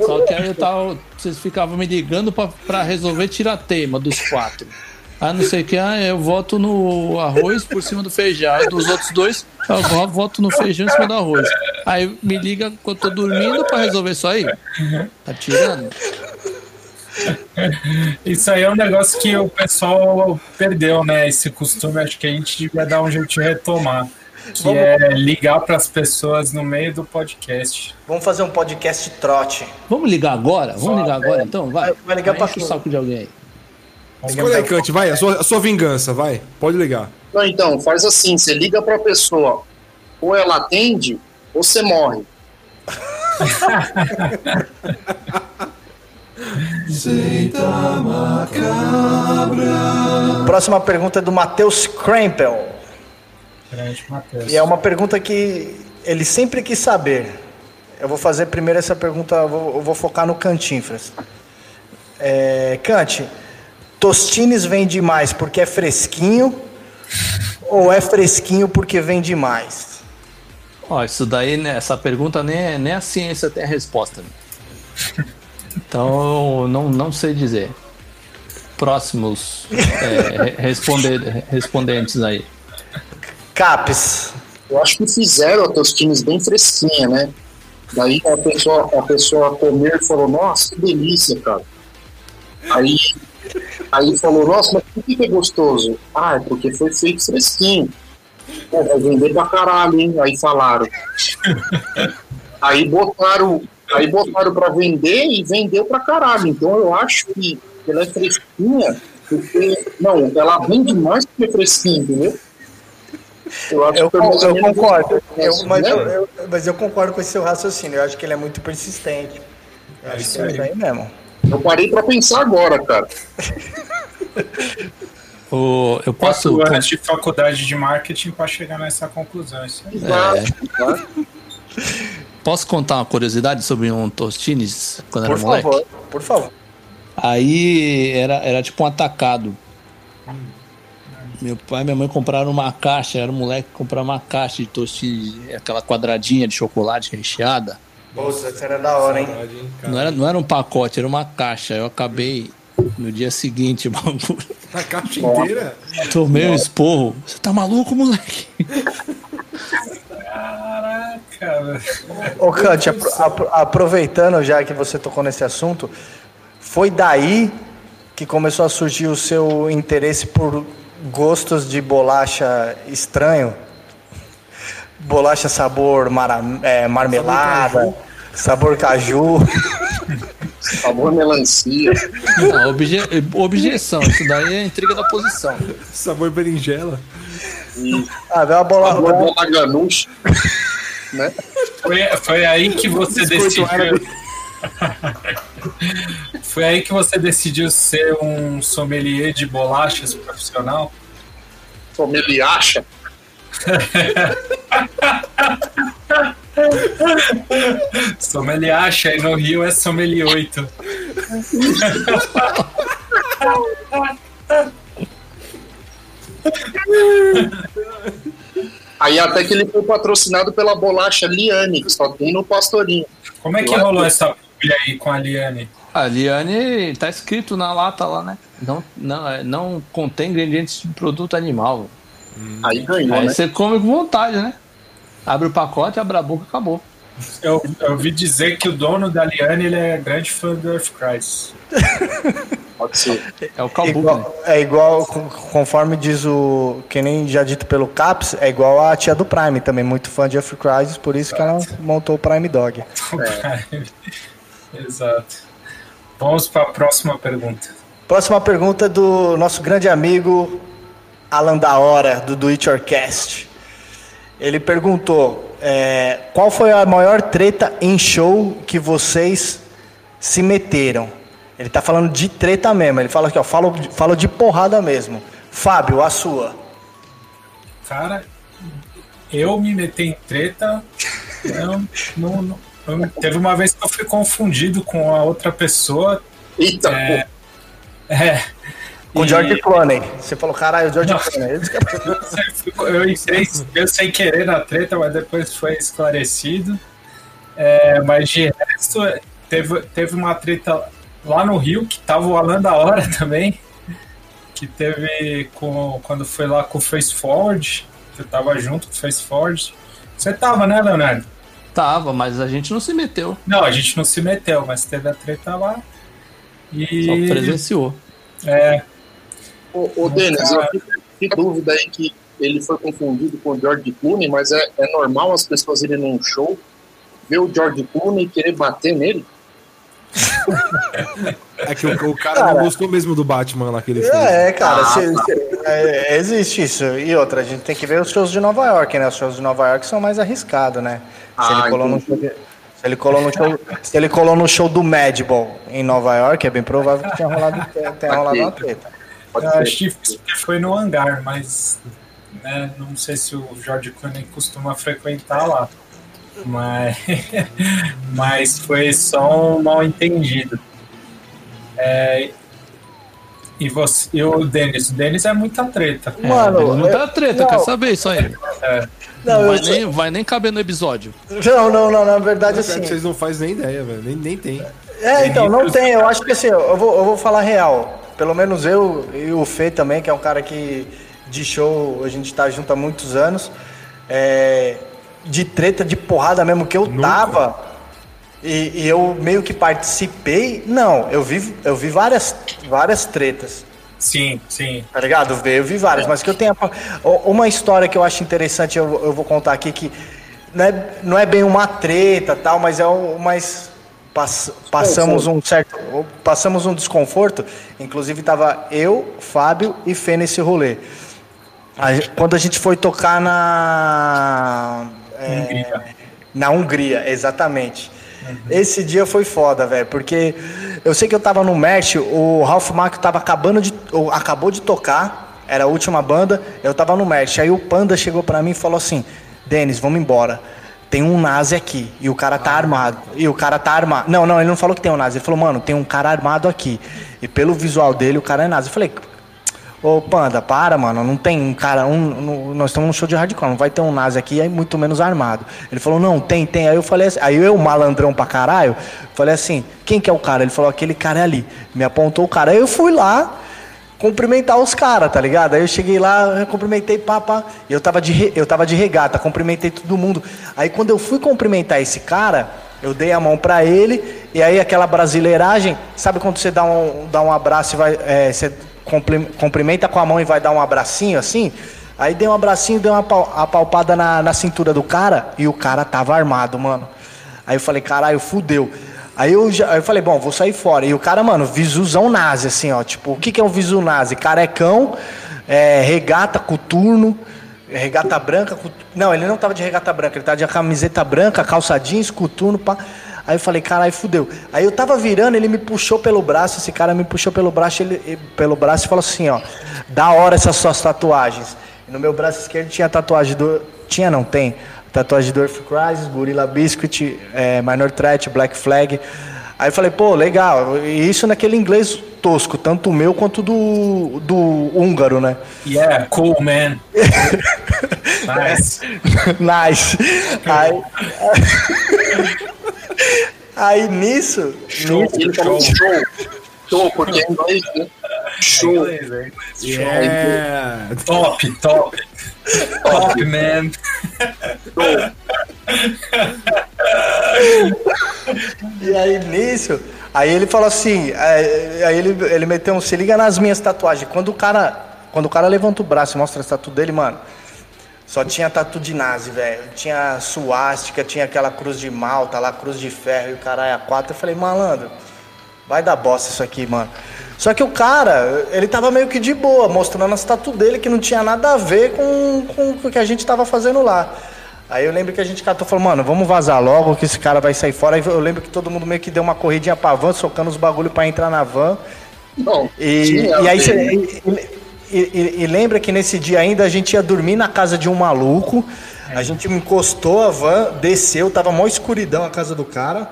Só que aí eu tava. Vocês ficavam me ligando pra, pra resolver tirar tema dos quatro. Ah, não sei o que, ah, eu voto no arroz por cima do feijão. Aí dos outros dois, eu vo- voto no feijão em cima do arroz. Aí me liga quando eu tô dormindo pra resolver isso aí. Tá tirando? Isso aí é um negócio que o pessoal perdeu, né? Esse costume, acho que a gente devia dar um jeito de retomar. Que é ligar para as pessoas no meio do podcast. Vamos fazer um podcast trote. Vamos ligar agora? Vamos ligar agora então? Vai. Vai ligar pra Enche o saco de alguém aí. Escolha aí, Kant, vai, a sua, a sua vingança, vai. Pode ligar. Não, então, faz assim, você liga pra pessoa, ou ela atende, ou você morre. *laughs* Próxima pergunta é do Matheus Krempel. Grande Matheus. E é uma pergunta que ele sempre quis saber. Eu vou fazer primeiro essa pergunta, eu vou, eu vou focar no Cantinfras. É, Cante, Tostines vende mais porque é fresquinho ou é fresquinho porque vende mais? Ó, isso daí, né, essa pergunta nem, é- nem a ciência tem a resposta. né? *laughs* Então, não, não sei dizer. Próximos é, re- responder, respondentes aí. Capes, Eu acho que fizeram a Tostines bem fresquinha, né? Daí a pessoa, a pessoa comeu e falou, nossa, que delícia, cara. Aí, aí falou, nossa, mas por que que é gostoso? Ah, é porque foi feito fresquinho. Pô, vai vender pra caralho, hein? Aí falaram. *laughs* Aí botaram, aí botaram pra vender e vendeu pra caralho. Então eu acho que ela é fresquinha, porque. Não, ela vende mais que é fresquinha, entendeu? Eu, acho eu, é eu concordo, isso, eu- mas, né? eu, eu- mas eu concordo com esse seu raciocínio. Eu acho que ele é muito persistente. Eu acho que é isso aí mesmo. Eu parei pra pensar agora, cara. *laughs* O, eu posso. Quatro anos de faculdade de marketing para chegar nessa conclusão. Isso aí. Exato. *laughs* Posso contar uma curiosidade sobre um Tostines quando Por era moleque? favor, por favor. Aí era, era tipo um atacado. Meu pai e minha mãe compraram uma caixa, era um moleque comprar uma caixa de Tostines, aquela quadradinha de chocolate recheada. Nossa, isso era da hora, hein? Não era, não era um pacote, era uma caixa. Eu acabei no dia seguinte, *laughs* o bagulho. A caixa inteira? Tomei um esporro. Você tá maluco, moleque? *laughs* Velho. Ô, Cante, apro- apro- aproveitando já que você tocou nesse assunto, foi daí que começou a surgir o seu interesse por gostos de bolacha estranho? Bolacha sabor mara- é, marmelada, sabor caju. Sabor melancia. Não, obje, objeção, isso daí é intriga da posição. Sabor berinjela. Ah, veio uma bola. Sabor bola ganuche. Né? Foi, foi aí que você decidiu. *laughs* Foi aí que você decidiu ser um sommelier de bolachas profissional? Sommelier acha. *laughs* Sommelier acha, e no Rio é sommelier 8. *laughs* Aí até que ele foi patrocinado pela bolacha Liane, que só tem no Pastorinho. Como é que Eu rolou essa publi aí com a Liane? A Liane tá escrito na lata lá, né? Não, não, é, não contém ingredientes de produto animal. Aí ganhou, Aí né? você come com vontade, né? Abre o pacote, abre a boca, acabou. Eu, eu ouvi dizer que o dono da Liane ele é grande fã do Earth Crisis. Pode ser. É o Calbuco, né? Igual, é igual, conforme diz o. Que nem já dito pelo Caps, é igual a tia do Prime, também muito fã de Earth Crisis, por isso que ela montou o Prime Dog. *laughs* Exato. Vamos para a próxima pergunta. Próxima pergunta é do nosso grande amigo Alan da Hora, do Do It Orcast. Ele perguntou: é, qual foi a maior treta em show que vocês se meteram? Ele tá falando de treta mesmo. Ele fala aqui, ó, fala, fala de porrada mesmo. Fábio, a sua. Cara, eu me meti em treta. Eu, não, não- eu- teve uma vez que eu fui confundido com a outra pessoa. Eita, É, pô. é, Com E- George Clooney. Você falou, caralho, George Não. Clooney. *laughs* Eu entrei eu sem querer na treta, mas depois foi esclarecido. É, mas de resto, teve, teve uma treta lá no Rio, que tava o Alan da hora *laughs* também. Que teve com, quando foi lá com o Face Forward. Que eu tava junto com o Face Forward. Você tava, né, Leonardo? Tava, mas a gente não se meteu. Não, a gente não se meteu, mas teve a treta lá. Só E. presenciou. É, Ô, ô Denis, eu fico que dúvida aí que ele foi confundido com o George Clooney, mas é, é normal as pessoas irem num show, ver o George Clooney e querer bater nele? *laughs* É que o, o cara, Cara. não gostou mesmo do Batman lá que ele fez. É, cara, Ah, cê- cê- é, existe isso. E outra, a gente tem que ver os shows de Nova York, né? Os shows de Nova York são mais arriscados, né? Se Ah, ele colou no show de- se ele colou no show, se ele colou no show do Madball em Nova York, é bem provável que tenha rolado, tenha rolado uma treta. Pode eu ser. acho que foi no hangar, mas né, não sei se o George Clooney costuma frequentar lá. Mas, *laughs* mas foi só um mal entendido. É, e você e o Denis? O Denis é muita treta. Mano, Ele não eu- tá treta, não. quer saber isso aí. Não, Não eu vai, sou- nem, vai nem caber no episódio. não, não, não, na verdade assim. Vocês não fazem nem ideia, velho. Nem, nem tem. É, então, não tem. Eu acho que assim, eu vou, eu vou falar real. Pelo menos eu e o Fê também, que é um cara que de show a gente tá junto há muitos anos. É, de treta, de porrada mesmo que eu tava. E, e eu meio que participei. Não, eu vi, eu vi várias, várias tretas. Sim, sim. Tá ligado? Eu vi várias, mas que eu tenho. Uma história que eu acho interessante, eu, eu vou contar aqui, que não é, não é bem uma treta tal, mas é o mais. Pass- passamos um certo. Passamos um desconforto. Inclusive tava eu, Fábio e Fê nesse rolê. A quando a gente foi tocar na. é, Hungria. na Hungria, exatamente. Esse dia foi foda, velho, porque eu sei que eu tava no Merch, o Ralph Macchio tava acabando de. ou acabou de tocar, era a última banda, eu tava no Merch. Aí o Panda chegou pra mim e falou assim: Denis, vamos embora. Tem um nazi aqui e o cara tá armado. E o cara tá armado. Não, não, ele não falou que tem um nazi. Ele falou, mano, tem um cara armado aqui. E pelo visual dele, o cara é nazi. Eu falei, Ô, Panda, para, mano. Não tem um cara. Um, no- nós estamos num show de hardcore. Não vai ter um nazi aqui, aí muito menos armado. Ele falou, não, tem, tem. Aí eu falei assim. Aí eu, malandrão pra caralho, falei assim: quem que é o cara? Ele falou, aquele cara é ali. Me apontou o cara. Aí eu fui lá cumprimentar os caras, tá ligado? Aí eu cheguei lá, eu cumprimentei, pá, pá. Eu tava, de, eu tava de regata, cumprimentei todo mundo. Aí quando eu fui cumprimentar esse cara, eu dei a mão pra ele, e aí aquela brasileiragem, sabe quando você dá um, dá um abraço e vai. é, você cumpri- cumprimenta com a mão e vai dar um abracinho assim? Aí dei um abracinho, dei uma apalpada na, na cintura do cara, e o cara tava armado, mano. Aí eu falei, caralho, fudeu. Aí eu, já, eu falei, bom, vou sair fora. E o cara, mano, visuzão nazi, assim, ó. Tipo, o que, que é um visu nazi? Carecão, é, regata, coturno, regata branca. cot- Não, ele não tava de regata branca, ele tava de camiseta branca, calça jeans, coturno, pá. Aí eu falei, caralho, fudeu. Aí eu tava virando, ele me puxou pelo braço, esse cara me puxou pelo braço, ele- pelo braço e falou assim, ó, da hora essas suas tatuagens. E no meu braço esquerdo tinha tatuagem do. Tinha, não tem. Tatuagem do Earth Crisis, Gorilla Biscuit, é, Minor Threat, Black Flag. Aí eu falei, pô, legal. E isso naquele inglês tosco, tanto o meu quanto do, do húngaro, né? Yeah, cool, man. nice. *laughs* nice. Aí, *laughs* aí nisso, Show, Ele falou show. Show, porque é inglês, né? Show. Inglês, é inglês. Yeah. Top, top. Top, man. E aí, nisso, aí ele falou assim, aí ele, ele meteu um, se liga nas minhas tatuagens. Quando o cara, quando o cara levanta o braço e mostra a tatu dele, mano, só tinha tatu de nazi, velho. Tinha suástica, tinha aquela cruz de malta lá, cruz de ferro e o caralho a quatro. Eu falei, malandro, vai dar bosta isso aqui, mano. Só que o cara, ele tava meio que de boa, mostrando as tatu dele que não tinha nada a ver com, com, com o que a gente tava fazendo lá. Aí eu lembro que a gente catou e falou, mano, vamos vazar logo que esse cara vai sair fora. Aí eu lembro que todo mundo meio que deu uma corridinha pra van, socando os bagulho pra entrar na van. Não, E, tinha e aí cê- né? e, e- e- e lembra que nesse dia ainda a gente ia dormir na casa de um maluco. A gente encostou a van, desceu, tava mó escuridão a casa do cara.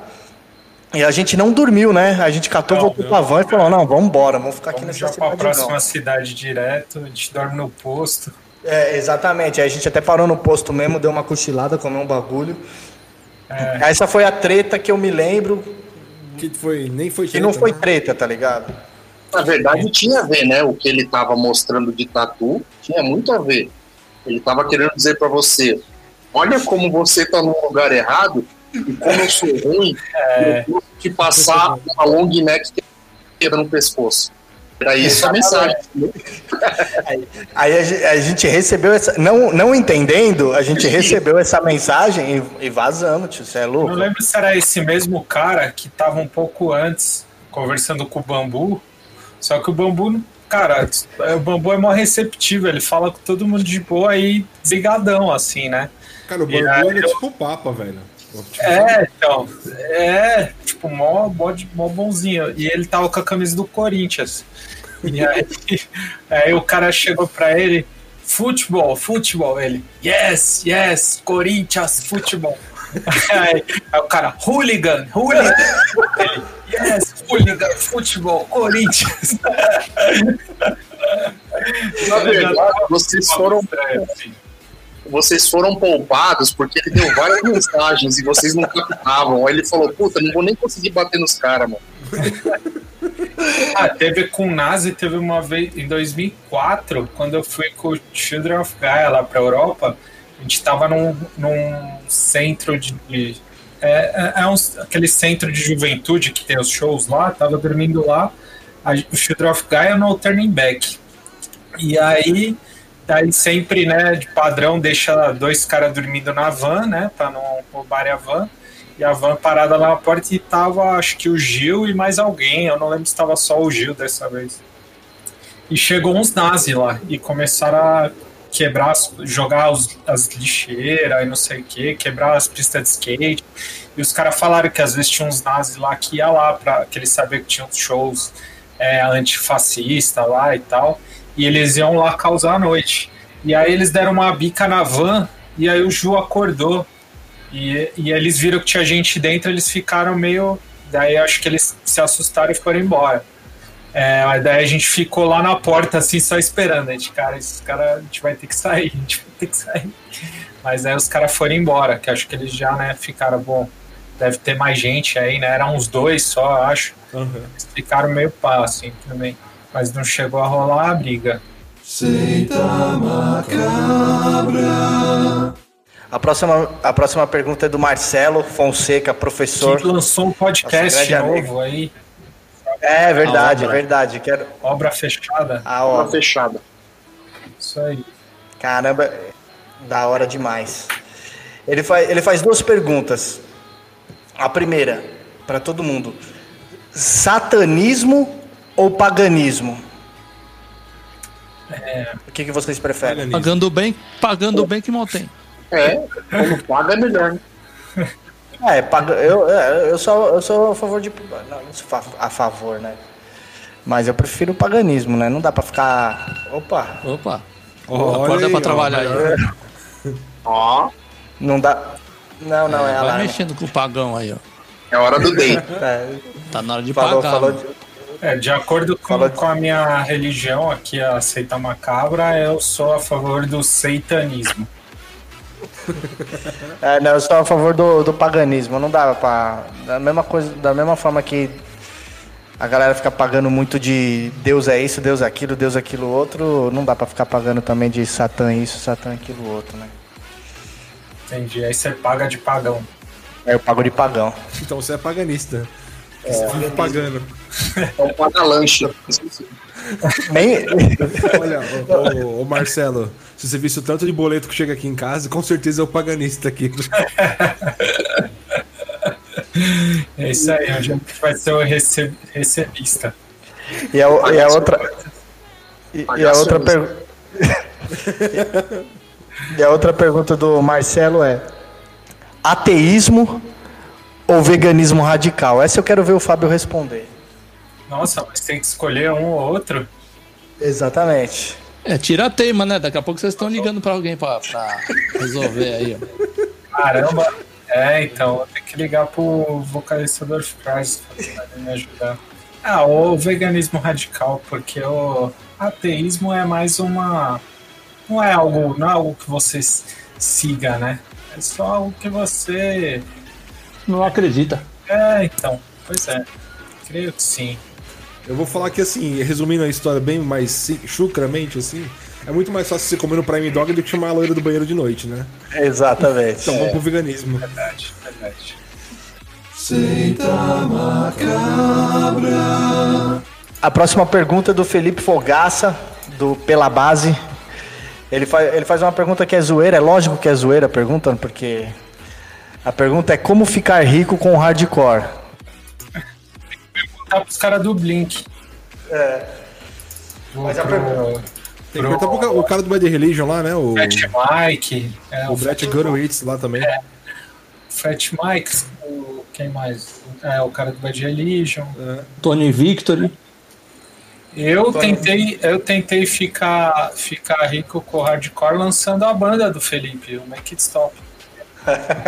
E a gente não dormiu, né? A gente catou, Não, voltou pra van e falou, não, vamos embora, vamos ficar aqui Vamos nessa já pra cidade próxima não. cidade direto, a gente dorme no posto. É, exatamente. Aí a gente até parou no posto mesmo, deu uma cochilada, comeu um bagulho. É. Essa foi a treta que eu me lembro, Que foi, nem foi que não treta, foi né? treta, tá ligado? Na verdade, tinha a ver, né? O que ele tava mostrando de tatu tinha muito a ver. Ele tava querendo dizer pra você: olha como você tá no lugar errado e como eu sou ruim, É. eu vou te passar uma long neck inteira no pescoço. Era isso a mensagem. Aí a ge- a gente recebeu essa. Não, não entendendo, a gente recebeu essa mensagem e, e vazamos, tio. Você é Eu louco? não lembro se era esse mesmo cara que tava um pouco antes conversando com o Bambu. Só que o Bambu, cara, o Bambu é mó receptivo, ele fala com todo mundo de boa e desligadão, assim, né? Cara, o Bambu aí era eu- tipo o Papa, velho. É, então, é, tipo, mó, mó, mó bonzinho. E ele tava com a camisa do Corinthians. E *laughs* aí, aí o cara chegou pra ele, futebol, futebol. Ele, yes, yes, Corinthians, futebol. *laughs* Aí, aí o cara, hooligan, hooligan. Ele, yes, hooligan, futebol, Corinthians. Na verdade, vocês foram, Assim. Vocês foram poupados porque ele deu várias mensagens e vocês não captavam. Aí ele falou: Puta, não vou nem conseguir bater nos caras, mano. Ah, teve com o Nazi, teve uma vez em 2004, quando eu fui com o Children of Gaia lá pra Europa. A gente tava num, num centro de. é, é, é um- aquele centro de juventude que tem os shows lá, tava dormindo lá. A, o Children of Gaia no Turning Back. E aí, daí sempre, né, de padrão, deixa dois caras dormindo na van, né, pra não roubarem a van. E a van parada lá na porta e tava, acho que o Gil e mais alguém. Eu não lembro se tava só o Gil dessa vez. E chegou uns nazi lá e começaram a quebrar, jogar os- as lixeiras e não sei o que, quebrar as pistas de skate. E os caras falaram que às vezes tinha uns nazis lá que ia lá, pra, que eles sabiam que tinha uns shows é, antifascista lá e tal. E eles iam lá causar a noite. E aí eles deram uma bica na van e aí o Ju acordou. E, e eles viram que tinha gente dentro, eles ficaram meio. Daí acho que eles se assustaram e foram embora. É, aí daí a gente ficou lá na porta, assim, só esperando. A gente, cara, esses caras, a gente vai ter que sair, *laughs* a gente vai ter que sair. Mas aí os caras foram embora, que acho que eles já, né, ficaram, bom, deve ter mais gente aí, né? Eram uns dois só, acho. aham. Eles ficaram meio pá, assim, também. Mas não chegou a rolar a briga. A próxima, a próxima pergunta é do Marcelo Fonseca, professor. Que lançou um podcast novo aí, É verdade, A é obra. verdade. Quero... obra fechada. Ah, Tá ó, fechada. Isso aí. caramba, da hora demais. Ele faz, ele faz duas perguntas. A primeira, para todo mundo: satanismo ou paganismo? O que, que vocês preferem? Pagando bem, pagando bem que mal tem. É, quando paga é melhor, né? É, paga- eu, é, eu, sou, eu sou a favor de. Não, não sou a favor, né? Mas eu prefiro o paganismo, né? Não dá pra ficar. Opa! Opa, Olha acorda aí, pra ó, trabalhar aí. Ó, Não dá. Não, não, é, Vai alarme. mexendo com o pagão aí, ó. é hora do date. É, Tá na hora de falou, pagar. falou. de- É, de acordo com, de- com a minha religião, aqui a seita macabra, eu sou a favor do seitanismo. *laughs* É, não, eu sou a favor do, do paganismo. Não dá pra. Da mesma coisa, da mesma forma que a galera fica pagando muito de Deus é isso, Deus é aquilo, Deus é aquilo outro. Não dá pra ficar pagando também de Satã isso, Satã aquilo outro, né? Entendi. Aí você paga de pagão. Aí eu pago de pagão. Então você é paganista. Vive pagando. É o paga-lanche. Nem... Olha, ô, ô, ô, Marcelo, se você visse o tanto de boleto que chega aqui em casa, com certeza é o paganista aqui. É isso aí, a gente vai ser o rece- recebista. E a, e a outra. E, e a outra pergunta. *laughs* e a outra pergunta do Marcelo é: ateísmo ou veganismo radical? Essa eu quero ver o Fábio responder. Nossa, mas tem que escolher um ou outro? Exatamente. É, tira a teima, né? Daqui a pouco vocês estão ligando pra alguém pra, pra resolver aí, ó. Caramba. É, então, vou ter que ligar pro vocalista do Earthrise pra ele me ajudar. Ah, o veganismo radical, porque o ateísmo é mais uma. Não é algo, não é algo que você siga, né? É só algo que você. Não acredita. É, então, pois é. Creio que sim. Eu vou falar que, assim, resumindo a história bem mais chucramente, assim, é muito mais fácil você comer no Prime Dog do que chamar a loira do banheiro de noite, né? Exatamente. Então vamos pro veganismo. Verdade, verdade. A próxima pergunta é do Felipe Fogaça, do Pela Base. Ele faz, ele faz uma pergunta que é zoeira, é lógico que é zoeira a pergunta, porque a pergunta é como ficar rico com o hardcore. Tá pros caras do Blink. É. Mas a pergunta. Tem que perguntar pro o cara do Bad Religion lá, né? O, Fat Mike. É, o Brett Gurewitz lá também. Fat Mike, o, quem mais? É, o cara do Bad Religion. Tony Victory. Eu tentei, eu tentei ficar, ficar rico com o hardcore lançando a banda do Felipe, o Make It Stop.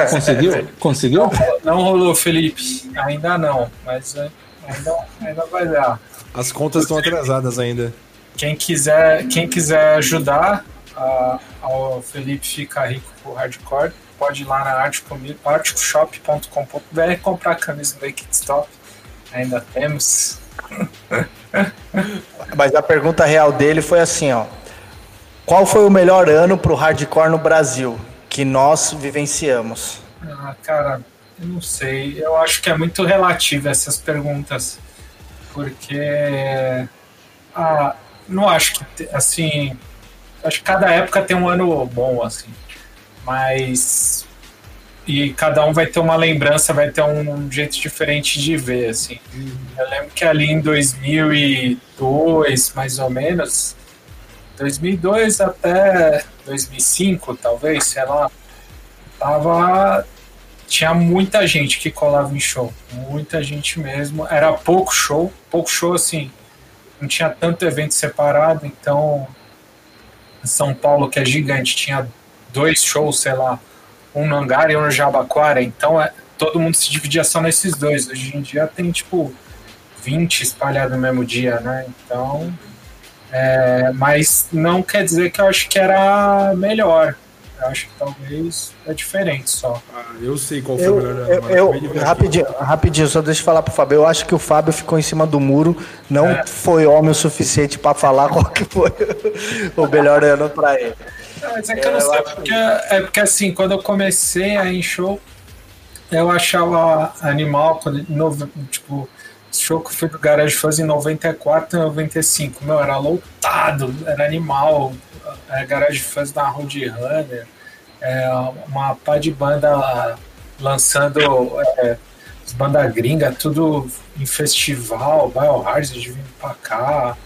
Conseguiu? Conseguiu? Não rolou, Felipe. Ainda não, mas é, ainda, ainda vai dar. As contas estão atrasadas ainda. Quem quiser, quem quiser ajudar a- ao Felipe ficar rico com o hardcore, pode ir lá na articoshop.com.br comprar a camisa do Make It Stop. Ainda temos. *laughs* Mas a pergunta real dele foi assim, ó. Qual foi o melhor ano pro hardcore no Brasil que nós vivenciamos? Ah, cara, eu não sei. Eu acho que é muito relativo essas perguntas. Porque. Ah, não acho que. Assim. Acho que cada época tem um ano bom, assim. Mas. E cada um vai ter uma lembrança, vai ter um jeito diferente de ver, assim. Eu lembro que ali em 2002, mais ou menos. 2002 até 2005, talvez, sei lá tava tinha muita gente que colava em show, muita gente mesmo. Era pouco show, pouco show assim. Não tinha tanto evento separado, então em São Paulo que é gigante tinha dois shows, sei lá, um no Hangar e um no Jabaquara. Então é, todo mundo se dividia só nesses dois. Hoje em dia tem tipo 20 espalhados no mesmo dia, né? Então, é, mas não quer dizer que eu acho que era melhor. Eu acho que talvez é diferente só. Ah, eu sei qual foi Eu, o melhor ano. eu, eu- aqui. rapidinho, rapidinho, só deixa eu falar pro Fábio. Eu acho que o Fábio ficou em cima do muro, não É. foi homem o suficiente pra falar qual que foi *laughs* o melhor ano pra ele. Não, Mas é que eu não É, eu sei, porque, é porque assim, quando eu comecei a ir em show, eu achava animal, quando, no, tipo, show que eu fui do Garage Fuzz em 94 e 95, meu, era lotado, era animal, é, Garage Fuzz da Roadrunner, é, uma pá de banda lançando é, as bandas gringas, tudo em festival, Biohazard vindo pra cá,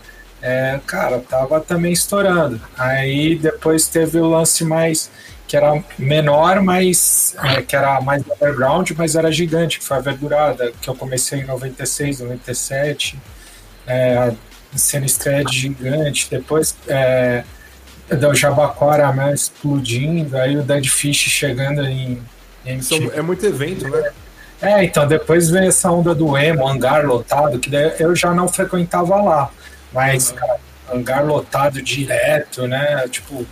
é, cara, tava também estourando. Aí depois teve o lance mais que era menor, mas é, que era mais underground, mas era gigante, que foi a Verdurada, que eu comecei em 96, 97, é, sendo estreia de gigante, depois é, do Jabaquara mais explodindo, aí o Dead Fish chegando em, em São- MTV. é muito evento, né? É, então depois veio essa onda do emo, hangar lotado, que daí eu já não frequentava lá. Mas, cara, hangar lotado direto, né? Tipo,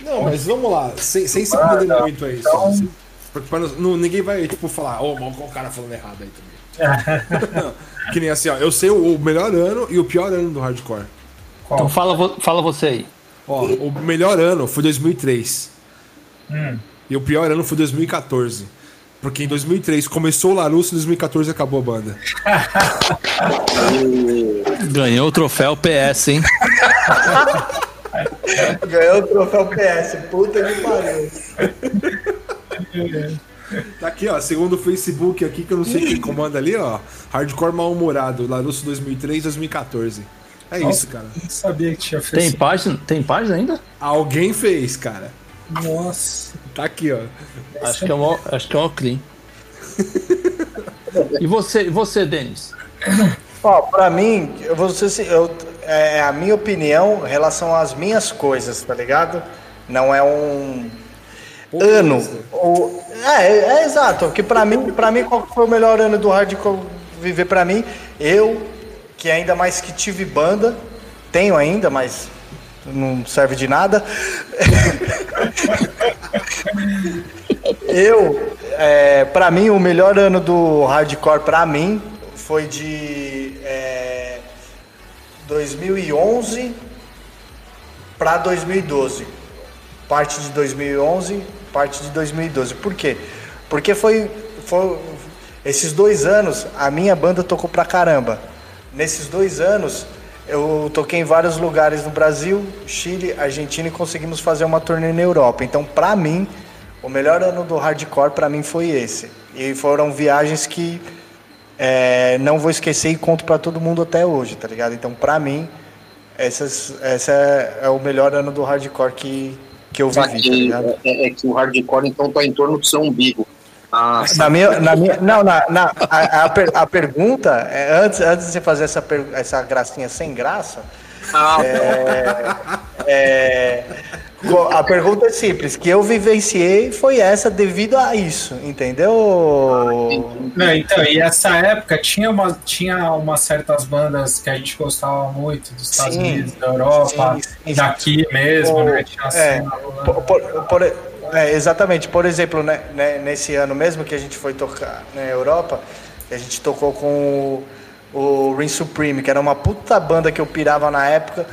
Não, mas vamos lá, sem, sem se perder muito aí. Então- Sem, Porque pra não- ninguém vai, tipo, falar, ô, mas o cara falando errado aí também. *laughs* que nem assim, ó, eu sei o, o melhor ano e o pior ano do hardcore. Então fala, vo- fala você aí. Ó, o melhor ano foi 2003. Hum. E o pior ano foi 2014. Porque em 2003 começou o Larusso e em 2014 acabou a banda. *laughs* Ganhou o troféu PS, hein? *laughs* *laughs* Ganhou o troféu PS. Puta que pariu. Tá aqui, ó, segundo o Facebook aqui, que eu não sei quem comanda ali, ó. Hardcore mal-humorado, Larusso 2003, 2014. É isso, cara. Não sabia que tinha Tem feito. página, tem página ainda? Alguém fez, cara. Nossa. Tá aqui, ó. Acho que é o, acho que é o clean. *laughs* E você, e você, Denis? Ó, pra mim, eu vou ser, eu, é a minha opinião em relação às minhas coisas, tá ligado? Não é um ano. Ou, é, é, é exato. Porque pra mim, pra mim, qual foi o melhor ano do hardcore viver pra mim? Eu, que ainda mais que tive banda, tenho ainda, mas não serve de nada. *laughs* Eu, é, para mim, o melhor ano do hardcore pra mim foi de é, 2011 para 2012. Parte de 2011, parte de 2012. Por quê? Porque foi, foi esses dois anos a minha banda tocou pra caramba. Nesses dois anos eu toquei em vários lugares no Brasil, Chile, Argentina e conseguimos fazer uma turnê na Europa. Então, pra mim, o melhor ano do hardcore pra mim foi esse. E foram viagens que é, não vou esquecer e conto pra todo mundo até hoje, tá ligado? Então, pra mim, essas, essa é, é o melhor ano do hardcore que, que eu vivi, tá que ligado? é, é que o hardcore então tá em torno do seu umbigo. Ah, Na minha, na minha, não, na, na, a, a, per- a pergunta, é, antes, antes de você fazer essa, per- essa gracinha sem graça, ah, é, co- a pergunta é simples, que eu vivenciei foi essa devido a isso, entendeu? Não, então, e essa época tinha, uma, tinha umas certas bandas que a gente gostava muito dos Estados Sim. Unidos, da Europa, Sim, sim, daqui mesmo, O- né? Tinha é, assim, por- por- por- é, exatamente. Por exemplo, né, né, nesse ano mesmo que a gente foi tocar na Europa, a gente tocou com o, o Rin Supreme, que era uma puta banda que eu pirava na época.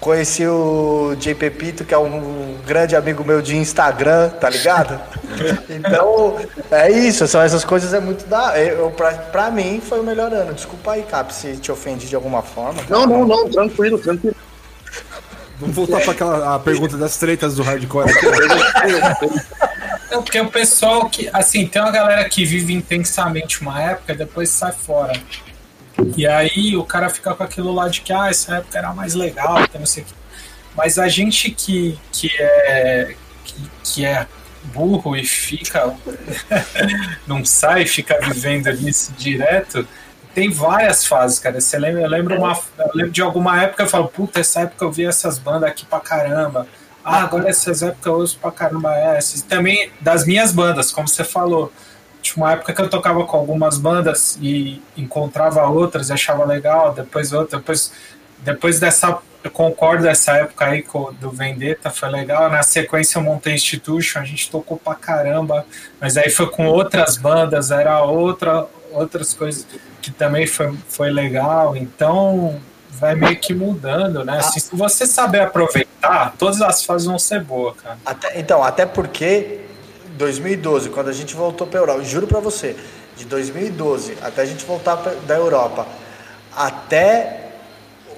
Conheci o Jay Pepito, que é um grande amigo meu de Instagram, tá ligado? *laughs* Então, é isso, são essas coisas, é muito da. Eu, pra, pra mim, foi o melhor ano. Desculpa aí, Cap, se te ofendi de alguma forma. não, não, não, tranquilo, tranquilo. Vamos voltar pra aquela a pergunta das tretas do hardcore aqui. *laughs* Não, porque o pessoal que, assim, tem uma galera que vive intensamente uma época e depois sai fora. E aí o cara fica com aquilo lá de que, ah, essa época era mais legal, não sei o. Mas a gente que, que, é, que, que é burro e fica, *laughs* não sai, fica vivendo nisso direto, tem várias fases, cara. Você lembra, eu, lembro uma, eu lembro de alguma época eu falo, puta, essa época eu vi essas bandas aqui pra caramba. Ah, agora essas épocas eu ouço pra caramba essas. Também das minhas bandas, como você falou. Tinha uma época que eu tocava com algumas bandas e encontrava outras e achava legal, depois outra, depois, depois dessa. Eu concordo dessa época aí do Vendetta, foi legal. Na sequência eu montei Institution, a gente tocou pra caramba, mas aí foi com outras bandas, era outra, outras coisas que também foi, foi legal. Então vai meio que mudando, né? Assim, se você saber aproveitar, todas as fases vão ser boas, cara. Até- então, até porque 2012, quando a gente voltou para a Europa, eu juro para você, de 2012 até a gente voltar pra, da Europa, até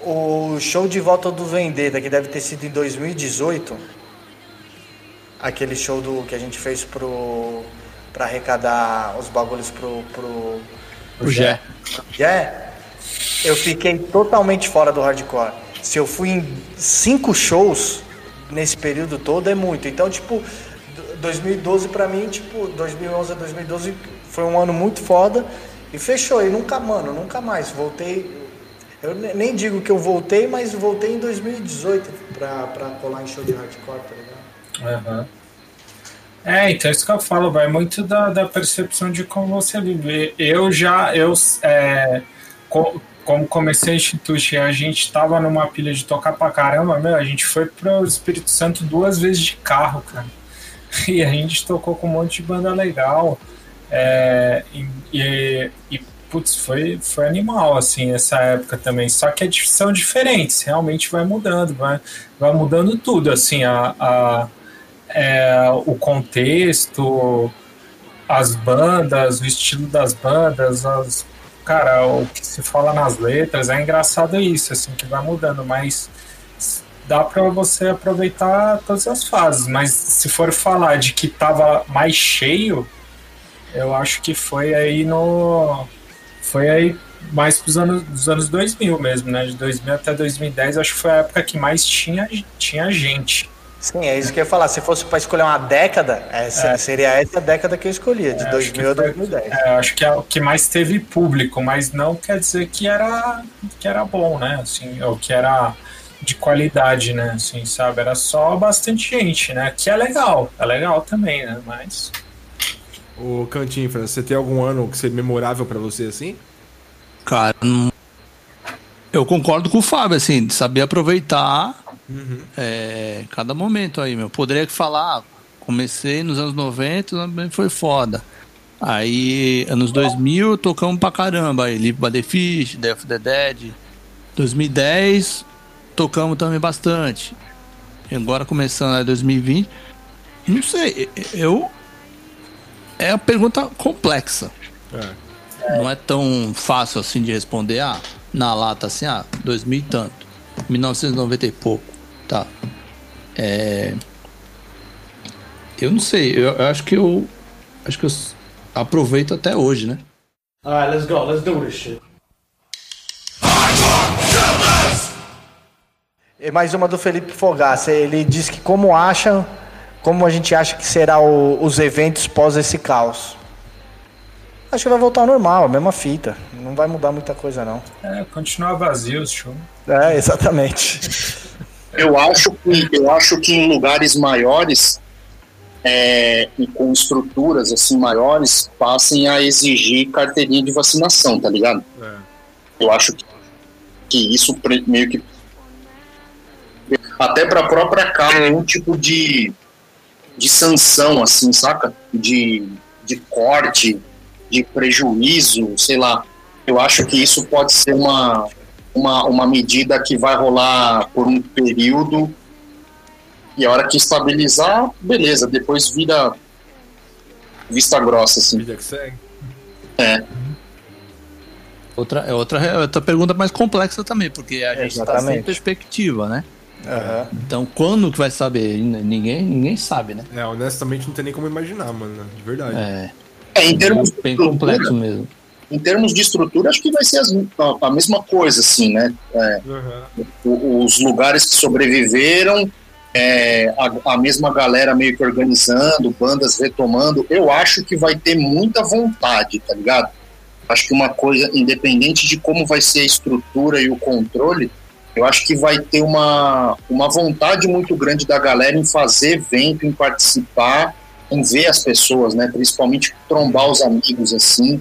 o show de volta do Vendetta, que deve ter sido em 2018, aquele show do que a gente fez pro para arrecadar os bagulhos pro pro, O Gé. é, eu fiquei totalmente fora do hardcore. Se eu fui em cinco shows nesse período todo, é muito. Então, tipo, 2012 pra mim, tipo, 2011 a 2012 foi um ano muito foda e fechou. E nunca, mano, nunca mais. Voltei. Eu ne- nem digo que eu voltei, mas voltei em 2018 pra, pra colar em show de hardcore, tá ligado? Aham. É, então isso que eu falo, vai muito da, da percepção de como você vive. Eu já, eu, é, co- como comecei a instituir, a gente tava numa pilha de tocar pra caramba, meu, a gente foi pro Espírito Santo duas vezes de carro, cara. *laughs* e a gente tocou com um monte de banda legal. É, e, e, putz, foi, foi animal, assim, essa época também. Só que é são diferentes, realmente vai mudando, vai, vai mudando tudo, assim, a, a- é, o contexto, as bandas, o estilo das bandas, as, cara, o que se fala nas letras, é engraçado isso, assim, que vai mudando, mas dá para você aproveitar todas as fases, mas se for falar de que tava mais cheio, eu acho que foi aí no foi aí mais pros anos dos anos 2000 mesmo, né? De 2000 até 2010, acho que foi a época que mais tinha tinha gente. Sim, é isso que eu ia falar. Se fosse pra escolher uma década, essa, seria essa década que eu escolhia, de É, acho 2000 a que foi- 2010. É, acho que é o que mais teve público, mas não quer dizer que era que era bom, né? Assim, ou que era de qualidade, né? Assim, sabe? Era só bastante gente, né? Que é legal, é legal também, né? Mas Ô, Cantinfra, você tem algum ano que seja memorável pra você assim? Cara, não- eu concordo com o Fábio, assim, de saber aproveitar é, cada momento aí, meu. Poderia falar, comecei nos anos 90, também foi foda. Aí, anos 2000, tocamos pra caramba. Aí, Live by the Fish, Death of the Dead. 2010, tocamos também bastante. E agora, começando aí 2020, não sei, eu... É a pergunta complexa É. não é tão fácil assim de responder, ah, na lata assim, ah, 2000 e tanto, 1990 e pouco, tá. É... Eu não sei, eu, eu acho que eu acho que eu aproveito até hoje, né? Alright, let's go. Let's do this shit. E mais uma do Felipe Fogaça. Ele diz que como acha, como a gente acha que será o- os eventos pós esse caos. Acho que vai voltar ao normal, a mesma fita. Não vai mudar muita coisa não. é, continua vazio os shows. É, *laughs* exatamente. Eu acho que, eu acho que em lugares maiores é, e com estruturas assim maiores passem a exigir carteirinha de vacinação, tá ligado? Eu acho que, que isso meio que até para a própria carne um tipo de de sanção assim, saca? De, de corte, de prejuízo, sei lá. Eu acho que isso pode ser uma uma, uma medida que vai rolar por um período e a hora que estabilizar, beleza, depois vira vista grossa, assim. Vida que segue. É, Outra, é outra, é outra pergunta mais complexa também, porque a gente está sem perspectiva, né? Aham. Então, quando que vai saber? Ninguém, ninguém sabe, né? É, honestamente não tem nem como imaginar, mano. De verdade. É, é em termos bem complexo mesmo. em termos de estrutura, acho que vai ser as- a, a mesma coisa, assim, né? É, Uhum. os lugares que sobreviveram, é, a, a mesma galera meio que organizando, bandas retomando, eu acho que vai ter muita vontade, tá ligado? Acho que uma coisa, independente de como vai ser a estrutura e o controle, eu acho que vai ter uma, uma vontade muito grande da galera em fazer evento, em participar, em ver as pessoas, né? Principalmente trombar os amigos, assim.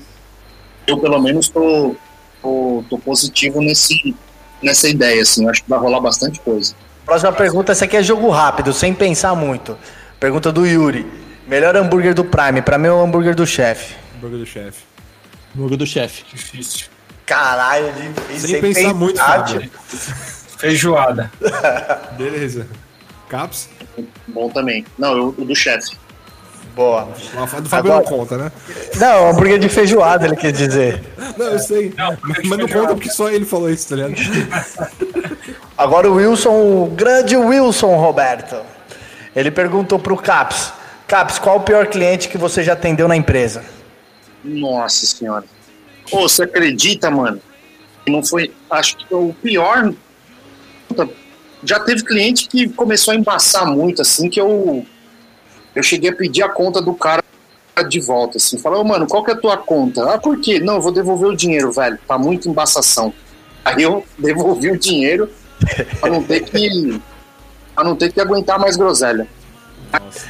Eu, pelo menos, tô, tô, tô positivo nesse, nessa ideia, assim. Acho que vai rolar bastante coisa. Próxima pergunta, essa aqui é jogo rápido, sem pensar muito. Pergunta do Yuri. Melhor hambúrguer do Prime? Pra mim é o hambúrguer do chefe. Burger do chefe. Jogo do chefe. Difícil. Caralho, difícil. Sem pensar muito, Fábio. *laughs* Feijoada. Beleza. Caps? Bom também. Não, eu, o do chefe. Boa. A do Fábio Agora- não conta, né? Não, hambúrguer de feijoada, ele quis dizer. Não, eu sei. mas mas não conta porque só ele falou isso, tá ligado? *laughs* Agora o Wilson, o grande Wilson Roberto. Ele perguntou pro Caps. Caps, qual o pior cliente que você já atendeu na empresa? Nossa senhora. Ô, você acredita, mano? Não foi. Acho que o pior. Já teve cliente que começou a embaçar muito, assim, que eu. Eu cheguei a pedir a conta do cara de volta, assim. Falei, ô, mano, qual que é a tua conta? Ah, por quê? Não, eu vou devolver o dinheiro, velho. Tá muito embaçação. Aí eu *laughs* devolvi o dinheiro pra não ter que. pra não ter que aguentar mais groselha.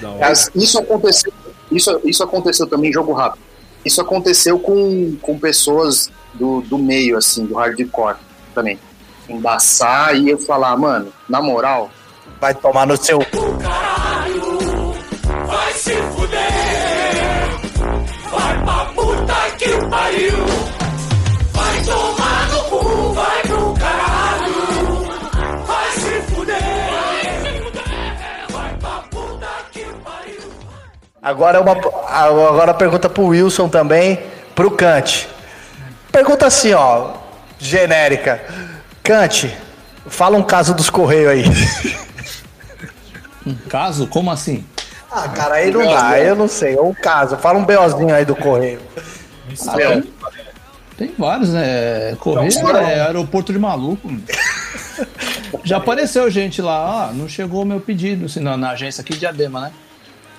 Nossa. Mas isso aconteceu, isso, isso aconteceu também em jogo rápido isso aconteceu com, com pessoas do, do meio, assim, do hardcore também. Embaçar e eu falar, mano, na moral. Vai tomar no seu. Caralho, vai se fuder, vai pra puta que pariu. Agora uma agora pergunta pro Wilson também, pro Kant. Pergunta assim, ó, genérica. Kant, fala um caso dos Correios aí. Um caso? Como assim? Ah, cara, aí não dá, eu não sei. Um caso, fala um BOzinho aí do Correio. Ah, tem, tem vários, né? Correio é aeroporto de maluco. Já apareceu gente lá, ah, não chegou o meu pedido, assim, na, na agência aqui de Diadema, né?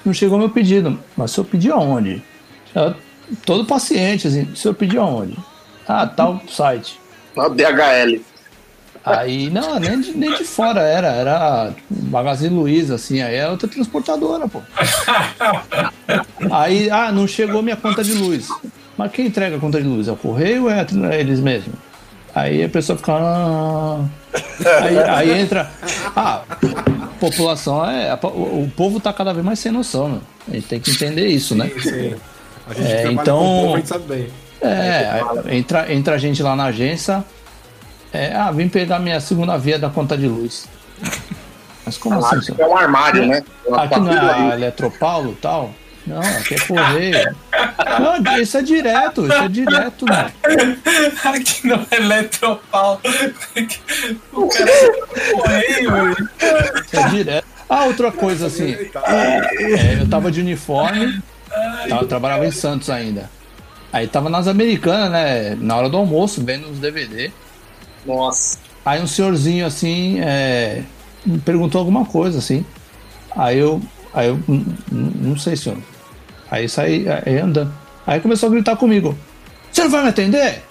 Não chegou meu pedido. Mas o senhor pediu aonde? Eu, todo paciente, assim, o senhor pediu aonde? Ah, tal site. Na DHL. Aí, não, nem de, nem de fora era, era Magazine Luiza, assim, aí era outra transportadora, pô. Aí, ah, não chegou minha conta de luz. Mas quem entrega a conta de luz? É o correio ou é eles mesmos? Aí a pessoa fica. "Ah". Aí, aí entra. Ah, população é. a- O, povo tá cada vez mais sem noção, né? A gente tem que entender isso, né? Sim. A gente É, então- com o povo, a gente sabe bem. É, aí entra, entra a gente lá na agência. É, ah, vim pegar minha segunda via da conta de luz. Mas como assim, Acho senhor? que é um armário, né? Aqui não é a Eletropaulo e tal? Não, aqui é correio. Não, isso é direto, isso é direto, né? Aqui no Eletropau. O cara é correio, velho. Isso é direto. Ah, outra coisa assim. é, eu tava de uniforme, tava, trabalhava em Santos ainda. Aí tava nas americanas, né? Na hora do almoço, vendo os DVD. Nossa. Aí um senhorzinho assim é, me perguntou alguma coisa assim. Aí eu, aí eu "Hum, hum, não sei, senhor. Aí saí aí andando. Aí começou a gritar comigo: Você não vai me atender?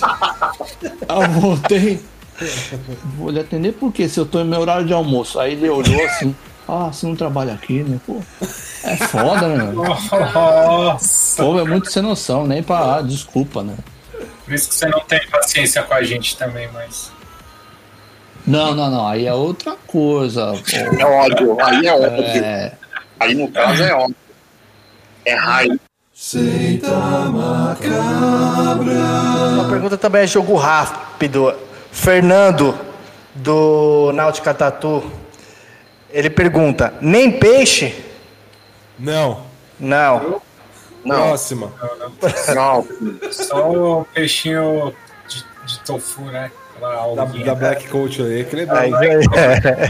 *laughs* Aí eu voltei. Vou lhe atender por quê? Se eu tô em meu horário de almoço. Aí ele olhou assim: Ah, você não trabalha aqui, né? Pô, é foda, né? Nossa. Pô, é muito sem noção, nem pra. Ah, desculpa, né? Por isso que você não tem paciência com a gente também, mas. Não, não, não. Aí é outra coisa. pô. É ódio. Aí é ódio. É. Aí no caso é ódio. É raio. Uma pergunta também é jogo rápido. Fernando, do Náutica Tatu. Ele pergunta: nem peixe? Não. Não. Não, Próxima. não. Só o peixinho de, de tofu, né? Da, da Black Coach aí. Aquele é É aí.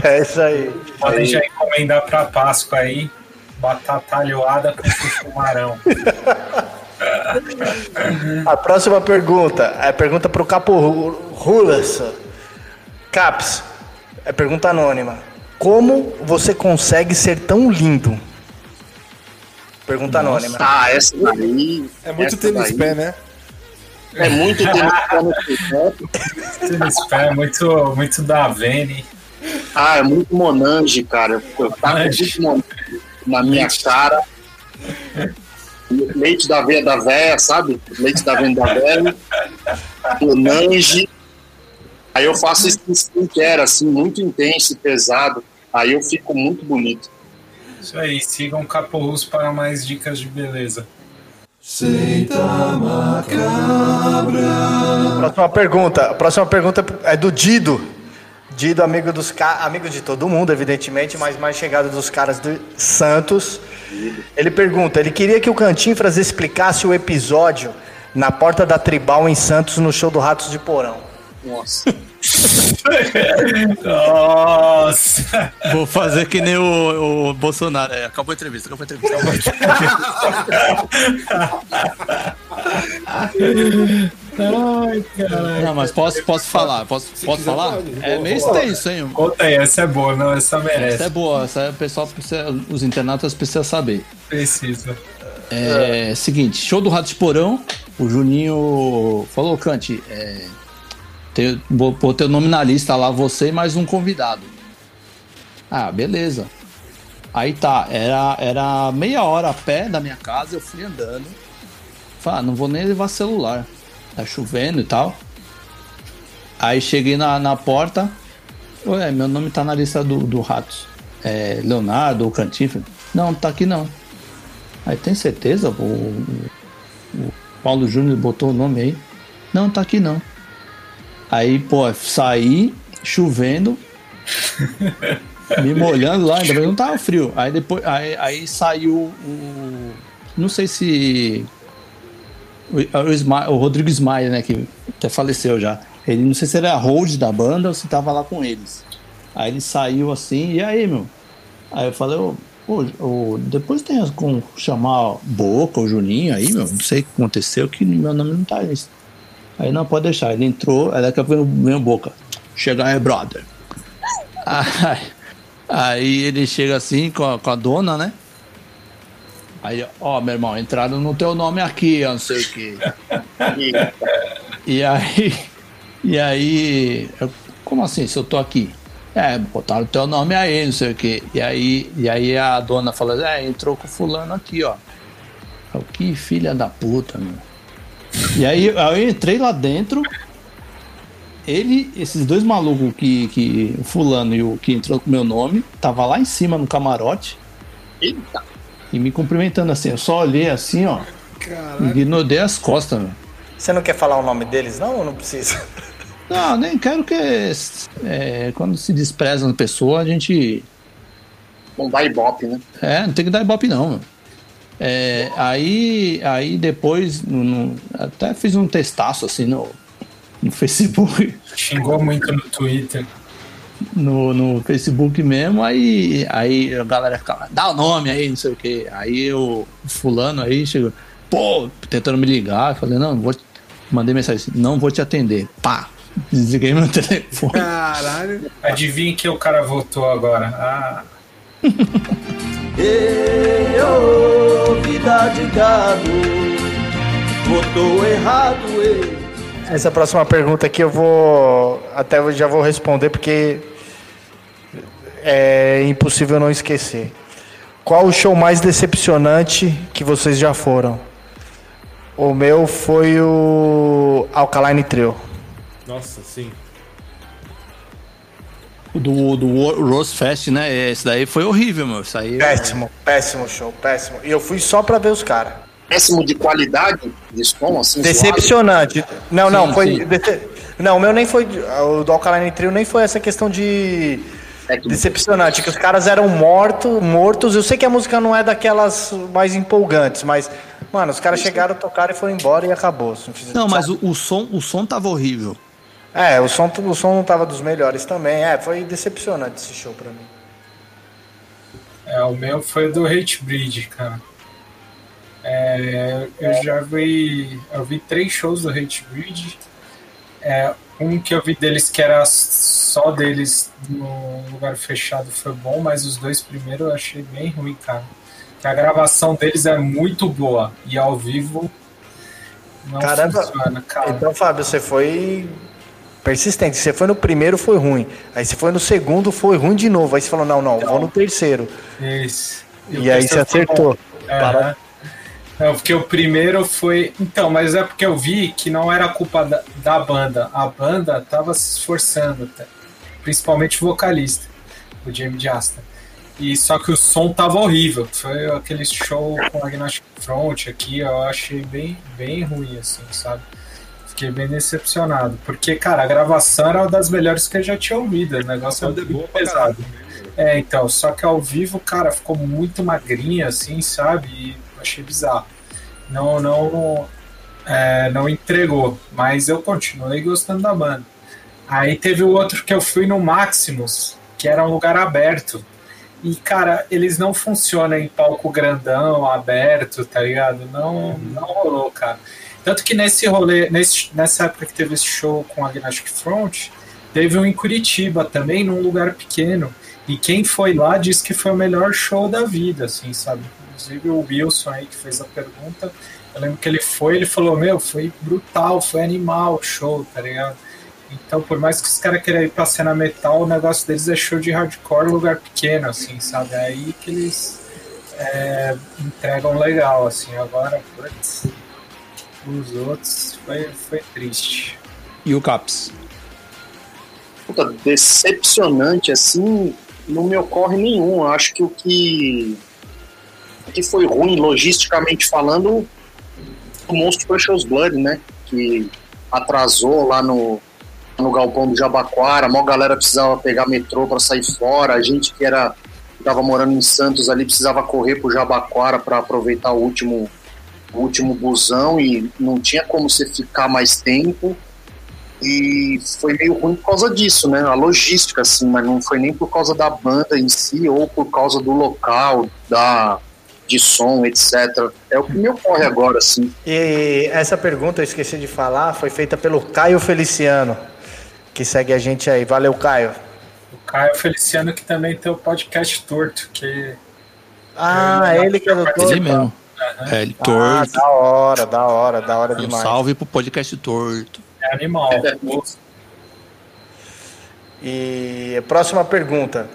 É isso aí. *laughs* Podem já encomendar pra Páscoa aí. Batata alhoada com chumarão. A próxima pergunta é pergunta pro Capo Ru- Rulas. Caps, é pergunta anônima. Como você consegue ser tão lindo? Pergunta anônima. Ah, essa daí. É muito tênis daí pé, né? É muito tênis pé no pé. Tênis pé é muito, muito da Vene. Ah, é muito Monange, cara. Eu tava Monange. muito Monange na minha cara. Leite da veia da véia, sabe? Leite da veia da velha. Monange. Aí eu faço esse skincare, assim, muito intenso e pesado. Aí eu fico muito bonito. Isso aí, sigam Caporrus para mais dicas de beleza. Próxima pergunta. A próxima pergunta é do Dido. Dido, amigo dos amigo de todo mundo, evidentemente, mas mais chegado dos caras do Santos. Ele pergunta: ele queria que o Cantinfras explicasse o episódio na porta da Tribal em Santos no show do Ratos de Porão. Nossa. Nossa! Vou fazer que nem o, o Bolsonaro. É, acabou a entrevista, acabou a entrevista. *laughs* *laughs* *laughs* Ai, caralho. Não, mas posso, posso falar? Posso, posso falar? pode. É meio extenso, hein? Conta aí, essa é boa, não, essa Essa merece. é boa, essa o pessoal precisa, os internautas precisam saber. Precisa. É, seguinte, show do Rato de Porão, o Juninho falou, Cante, é, tem, vou pôr teu nome na lista lá, você e mais um convidado. Ah, beleza. Aí tá, era, era meia hora a pé da minha casa, eu fui andando. Falei, ah, não vou nem levar celular. Tá chovendo e tal. Aí cheguei na, na porta. Ué, meu nome tá na lista do, do Ratos. É Leonardo ou Cantinflas? Não, tá aqui não. Aí tem certeza? O, o- Paulo Júnior botou o nome aí? Não, tá aqui não. Aí, pô, saí chovendo. *laughs* me molhando lá, ainda bem não tava frio. Aí depois, aí, aí saiu o. Não sei se. O, o, Rodrigo Ismael, né, que até faleceu já. Ele não sei se era hold da banda ou se tava lá com eles. Aí ele saiu assim, e aí, meu? Aí eu falei, ô, ô, depois tem como chamar Boca ou Juninho aí, meu, não sei o que aconteceu, que meu nome não tá nisso. Aí não, pode deixar. Ele entrou, aí daqui a pouco o Boca. Chega aí, brother. *laughs* Aí, aí ele chega assim com a, com a dona, né? Aí, ó, meu irmão, entraram no teu nome aqui, ó, não sei o que. *laughs* E E aí, e aí, eu, como assim, se eu tô aqui? É, botaram o teu nome aí, não sei o que. E aí, e aí a dona falou, é, entrou com fulano aqui, ó. Eu, que filha da puta, meu. E aí, aí eu entrei lá dentro, ele, esses dois malucos que, que o fulano e o que entrou com meu nome, tava lá em cima no camarote Eita, e me cumprimentando assim. Eu só olhei assim, ó, e ignorei as costas, meu. Você não quer falar o nome deles, não? Ou não precisa? *laughs* Não, nem quero que é, quando se despreza uma pessoa, a gente. não dá ibope, né? É, não tem que dar ibope não, meu. É, aí, aí depois, no- no- até fiz um testaço assim no, no Facebook, Xingou muito no Twitter. No, no Facebook mesmo, aí, aí a galera ficava, dá o nome aí, não sei o que. Aí o fulano aí chegou, pô, tentando me ligar, eu falei, não, vou te... mandei mensagem assim, não vou te atender. Pá, desliguei meu *laughs* telefone. Caralho. Adivinha que o cara votou agora. Ah, Ei, ô, vida de gado, votou errado, ei. Essa próxima pergunta aqui eu vou. Até eu já vou responder porque é impossível não esquecer. Qual o show mais decepcionante que vocês já foram? O meu foi o Alkaline Trio. Nossa, sim. Do, do Rose Fest, né? Esse daí foi horrível, meu. Isso aí. Péssimo, péssimo show, péssimo. E eu fui só pra ver os caras. Péssimo de qualidade de som, assim, Decepcionante. Não, não, Sim, foi. sim. dece- Não, o meu nem foi. O do Alkaline Trio nem foi essa questão de. Decepcionante, que os caras eram mortos, mortos. Eu sei que a música não é daquelas mais empolgantes, mas, mano, os caras chegaram, tocaram e foram embora e acabou. Não, Não, mas o, o som, o som tava horrível. É, o som, o som não tava dos melhores também. É, foi decepcionante esse show pra mim. é, o meu foi do Hatebreed, cara. É, eu já vi. Eu vi três shows do Hatebreed. É, um que eu vi deles que era só deles no lugar fechado foi bom, mas os dois primeiros eu achei bem ruim, cara. Que a gravação deles é muito boa e ao vivo não Caramba. funciona, cara. Então, Fábio, você foi persistente. Você foi no primeiro, foi ruim. Aí você foi no segundo, foi ruim de novo. Aí você falou, não, não, vou no terceiro. Isso. E, o aí você acertou. É, Para- Não, porque o primeiro foi. Então, mas é porque eu vi que não era culpa da, da banda. A banda tava se esforçando, até. principalmente o vocalista, o Jamie Jasta. E só que o som tava horrível. Foi aquele show com Agnostic Front aqui, eu achei bem, bem ruim, assim, sabe? Fiquei bem decepcionado. Porque, cara, a gravação era uma das melhores que eu já tinha ouvido. O negócio é é muito pesado. caralho. É, então, só que ao vivo, cara, ficou muito magrinha, assim, sabe? E achei bizarro. Não, não, é, não entregou, mas eu continuei gostando da banda. Aí teve o outro que eu fui no Maximus, que era um lugar aberto. E, cara, eles não funcionam em palco grandão, aberto, tá ligado? Não, não rolou, cara. Tanto que nesse rolê, nesse, nessa época que teve esse show com a Agnostic Front, teve um em Curitiba também, num lugar pequeno. E quem foi lá disse que foi o melhor show da vida, assim, sabe? Inclusive o Wilson aí que fez a pergunta, eu lembro que ele foi, ele falou, meu, foi brutal, foi animal o show, tá ligado? Então, por mais que os caras queiram ir pra cena metal, o negócio deles é show de hardcore lugar pequeno, assim, sabe? É aí que eles é, entregam legal, assim. Agora, putz, os outros foi, foi triste. E o Caps? Puta, decepcionante, assim, não me ocorre nenhum. Eu acho que o que, que foi ruim, logisticamente falando, o Monstro Crushers Blood, né? Que atrasou lá no, no galpão do Jabaquara, a maior galera precisava pegar metrô para sair fora, a gente que era que tava morando em Santos ali precisava correr pro Jabaquara para aproveitar o último o último busão e não tinha como você ficar mais tempo. E foi meio ruim por causa disso, né? A logística, assim, mas não foi nem por causa da banda em si ou por causa do local, da de som, etc. É o que me ocorre agora, assim. E essa pergunta eu esqueci de falar, foi feita pelo Caio Feliciano, que segue a gente aí. Valeu, Caio. O Caio Feliciano que também tem o podcast torto, que Ah, ele que é do Ele Torto. mesmo. É, ele Ah, torto. da hora, da hora, da hora um demais. salve pro podcast torto. é animal. E a próxima pergunta.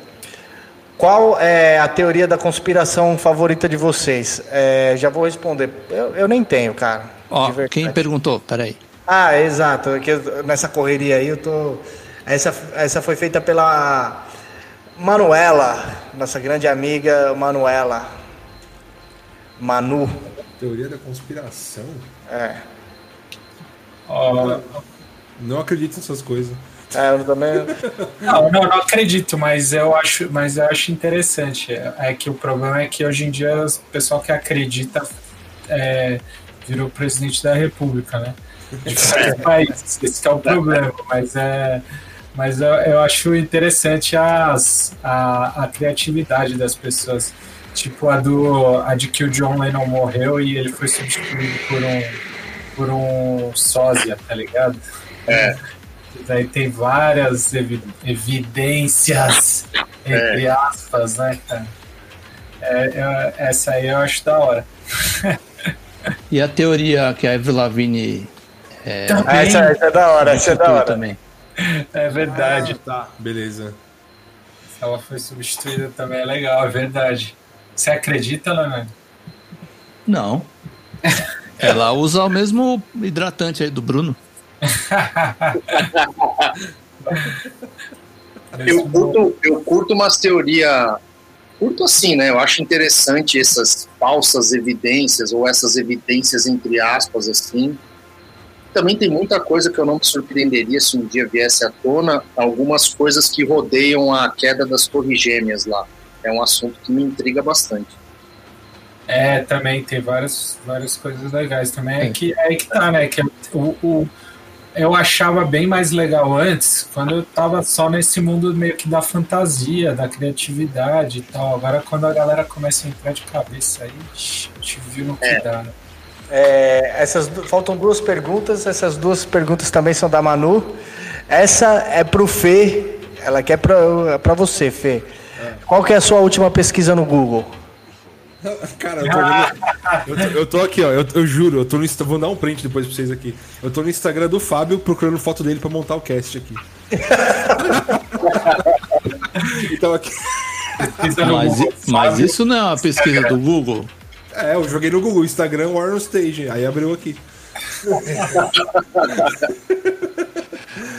Qual é a teoria da conspiração favorita de vocês? É, já vou responder. Eu, eu nem tenho, cara. Ó, quem perguntou? Peraí. Ah, exato. é que eu- nessa correria aí eu tô. Essa, essa foi feita pela Manuela, nossa grande amiga Manuela. Manu. Teoria da conspiração? É. Ó, Não acredito nessas coisas. É, eu também. Não, não, não acredito, mas eu acho, mas eu acho interessante. É, é que o problema é que hoje em dia o pessoal que acredita é, virou presidente da República, né? De vários países. Esse que é o problema. Mas é, mas eu, eu acho interessante as, a, a criatividade das pessoas. Tipo a do a de que o John Lennon morreu e ele foi substituído por um por um sósia, tá ligado? Daí tem várias evi- evidências, *laughs* entre aspas, né, cara? É, eu- essa aí eu acho da hora. *laughs* E a teoria que a Avril Lavigne é, Ah, essa, essa é da hora, essa é da hora. também. É verdade. Tá, beleza. Se ela foi substituída também é legal, é verdade. Você acredita, Leonardo? Não. *laughs* Ela usa o mesmo hidratante aí do Bruno. *laughs* Eu curto, eu curto umas teorias. Curto assim, né? Eu acho interessante essas falsas evidências, ou essas evidências entre aspas, assim. Também tem muita coisa que eu não me surpreenderia se um dia viesse à tona, algumas coisas que rodeiam a queda das Torres Gêmeas lá. É um assunto que me intriga bastante. É, também tem várias, várias coisas legais também. É que, é que tá, né? Que o, o- eu achava bem mais legal antes, quando eu tava só nesse mundo meio que da fantasia, da criatividade e tal. Agora, quando a galera começa a entrar de cabeça aí, a gente viu no que dá, né? É, essas, faltam duas perguntas, essas duas perguntas também são da Manu. Essa é pro Fê, ela quer pra, pra você, Fê. Qual que é a sua última pesquisa no Google? *laughs* Cara, eu tô, olhando- *laughs* eu tô, eu tô aqui, ó. Eu, eu juro, eu tô no Insta- Vou dar um print depois pra vocês aqui. Eu tô no Instagram do Fábio procurando foto dele pra montar o cast aqui. *laughs* então aqui. No Mas, mas isso não é uma pesquisa do Google. É, eu joguei no Google, Instagram War Stage. Aí abriu aqui.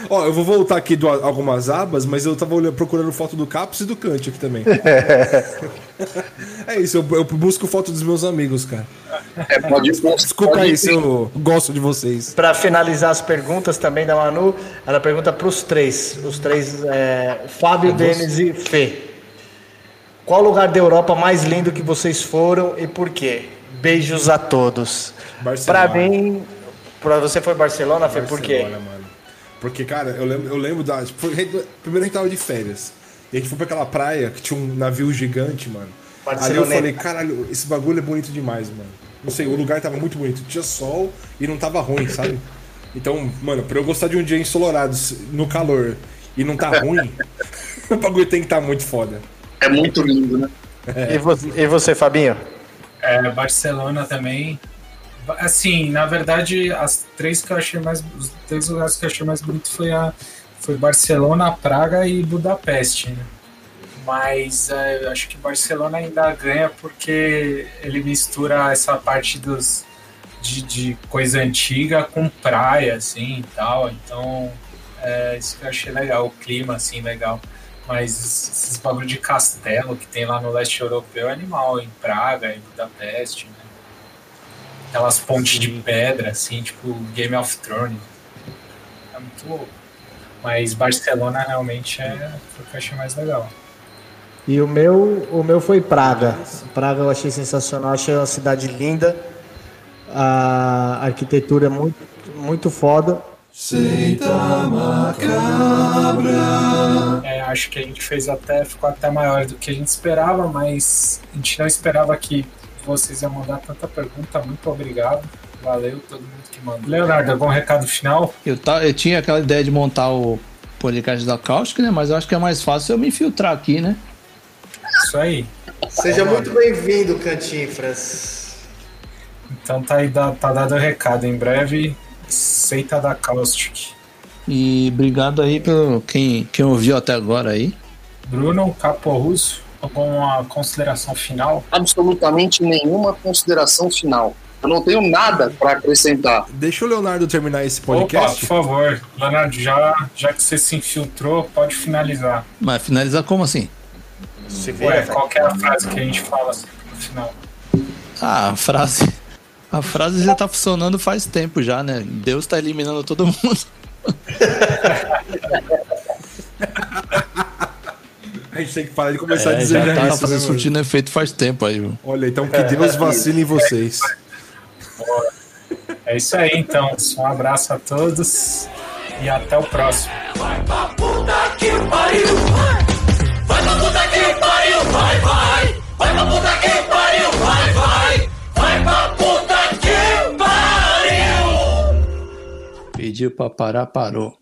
Ó, eu vou voltar aqui do algumas abas, mas eu tava olhando, procurando foto do Capos e do Kant aqui também. *laughs* é isso, eu, eu busco foto dos meus amigos, cara. É, pode, Desculpa pode- aí se eu gosto de vocês. Para finalizar as perguntas também da Manu, ela pergunta para os três, os três, é, Fábio, Denis e Fê. Qual lugar da Europa mais lindo que vocês foram e por quê? Beijos a todos. Barcelona. Para mim, para você foi Barcelona, Fê, por quê? Barcelona, mano. Porque, cara, eu lembro, eu lembro da. tipo, foi- primeiro a gente tava de férias. E a gente foi pra aquela praia que tinha um navio gigante, mano. Ali eu falei, caralho, esse bagulho é bonito demais, mano. Não sei, o lugar tava muito bonito. Tinha sol e não tava ruim, sabe? Então, mano, pra eu gostar de um dia ensolarado no calor e não tá ruim, *laughs* o bagulho tem que estar muito foda. É muito lindo, né? E, você, e você, Fabinho? É, Barcelona também. Assim, na verdade, as três que eu achei mais. Os três lugares que eu achei mais bonito foi a. Foi Barcelona, Praga e Budapeste, né? Mas é, eu acho que Barcelona ainda ganha porque ele mistura essa parte dos de, de coisa antiga com praia, assim, e tal. Então, é isso que eu achei legal, o clima, assim, legal. Mas esses bagulho de castelo que tem lá no leste europeu é animal, em Praga, em Budapeste? Aquelas pontes de pedra, assim, tipo Game of Thrones. É muito louco. Mas Barcelona realmente é o que eu achei mais legal. E o meu, o meu foi Praga. Praga eu achei sensacional, achei uma cidade linda. A arquitetura é muito, muito foda. É, acho que a gente fez até, ficou até maior do que a gente esperava, mas a gente não esperava que vocês iam mandar tanta pergunta. Muito obrigado. Valeu todo mundo que mandou. Leonardo, algum recado final? Eu, tá, eu tinha aquela ideia de montar o podcast da Cáustica, né? Mas eu acho que é mais fácil eu me infiltrar aqui, né? Isso aí. Seja muito bem-vindo, Cantinfras. Então tá aí, tá dado o recado. Em breve, seita da Caustic. E obrigado aí pelo quem, quem ouviu até agora aí. Bruno Caporruso, alguma consideração final? Absolutamente nenhuma consideração final. Eu não tenho nada para acrescentar. Deixa o Leonardo terminar esse Opa, podcast. por favor. Leonardo, já, já que você se infiltrou, pode finalizar. Mas finalizar como assim? Se Ué, qual que é a frase que a gente fala assim no final? Ah, a frase. A frase já tá funcionando faz tempo já, né? Deus tá eliminando todo mundo. *laughs* A gente tem que parar de começar a É, dizer já tá isso, fazendo né, mano? surtindo efeito faz tempo aí. viu? Olha, então que Deus vacile em vocês. É isso aí, então. Um abraço a todos e até o próximo. Vai pra puta que pariu! Vai pra puta que pariu! Vai, vai! Vai pra puta que pariu! Vai, vai! Vai pra puta que pariu! Pediu pra parar, parou.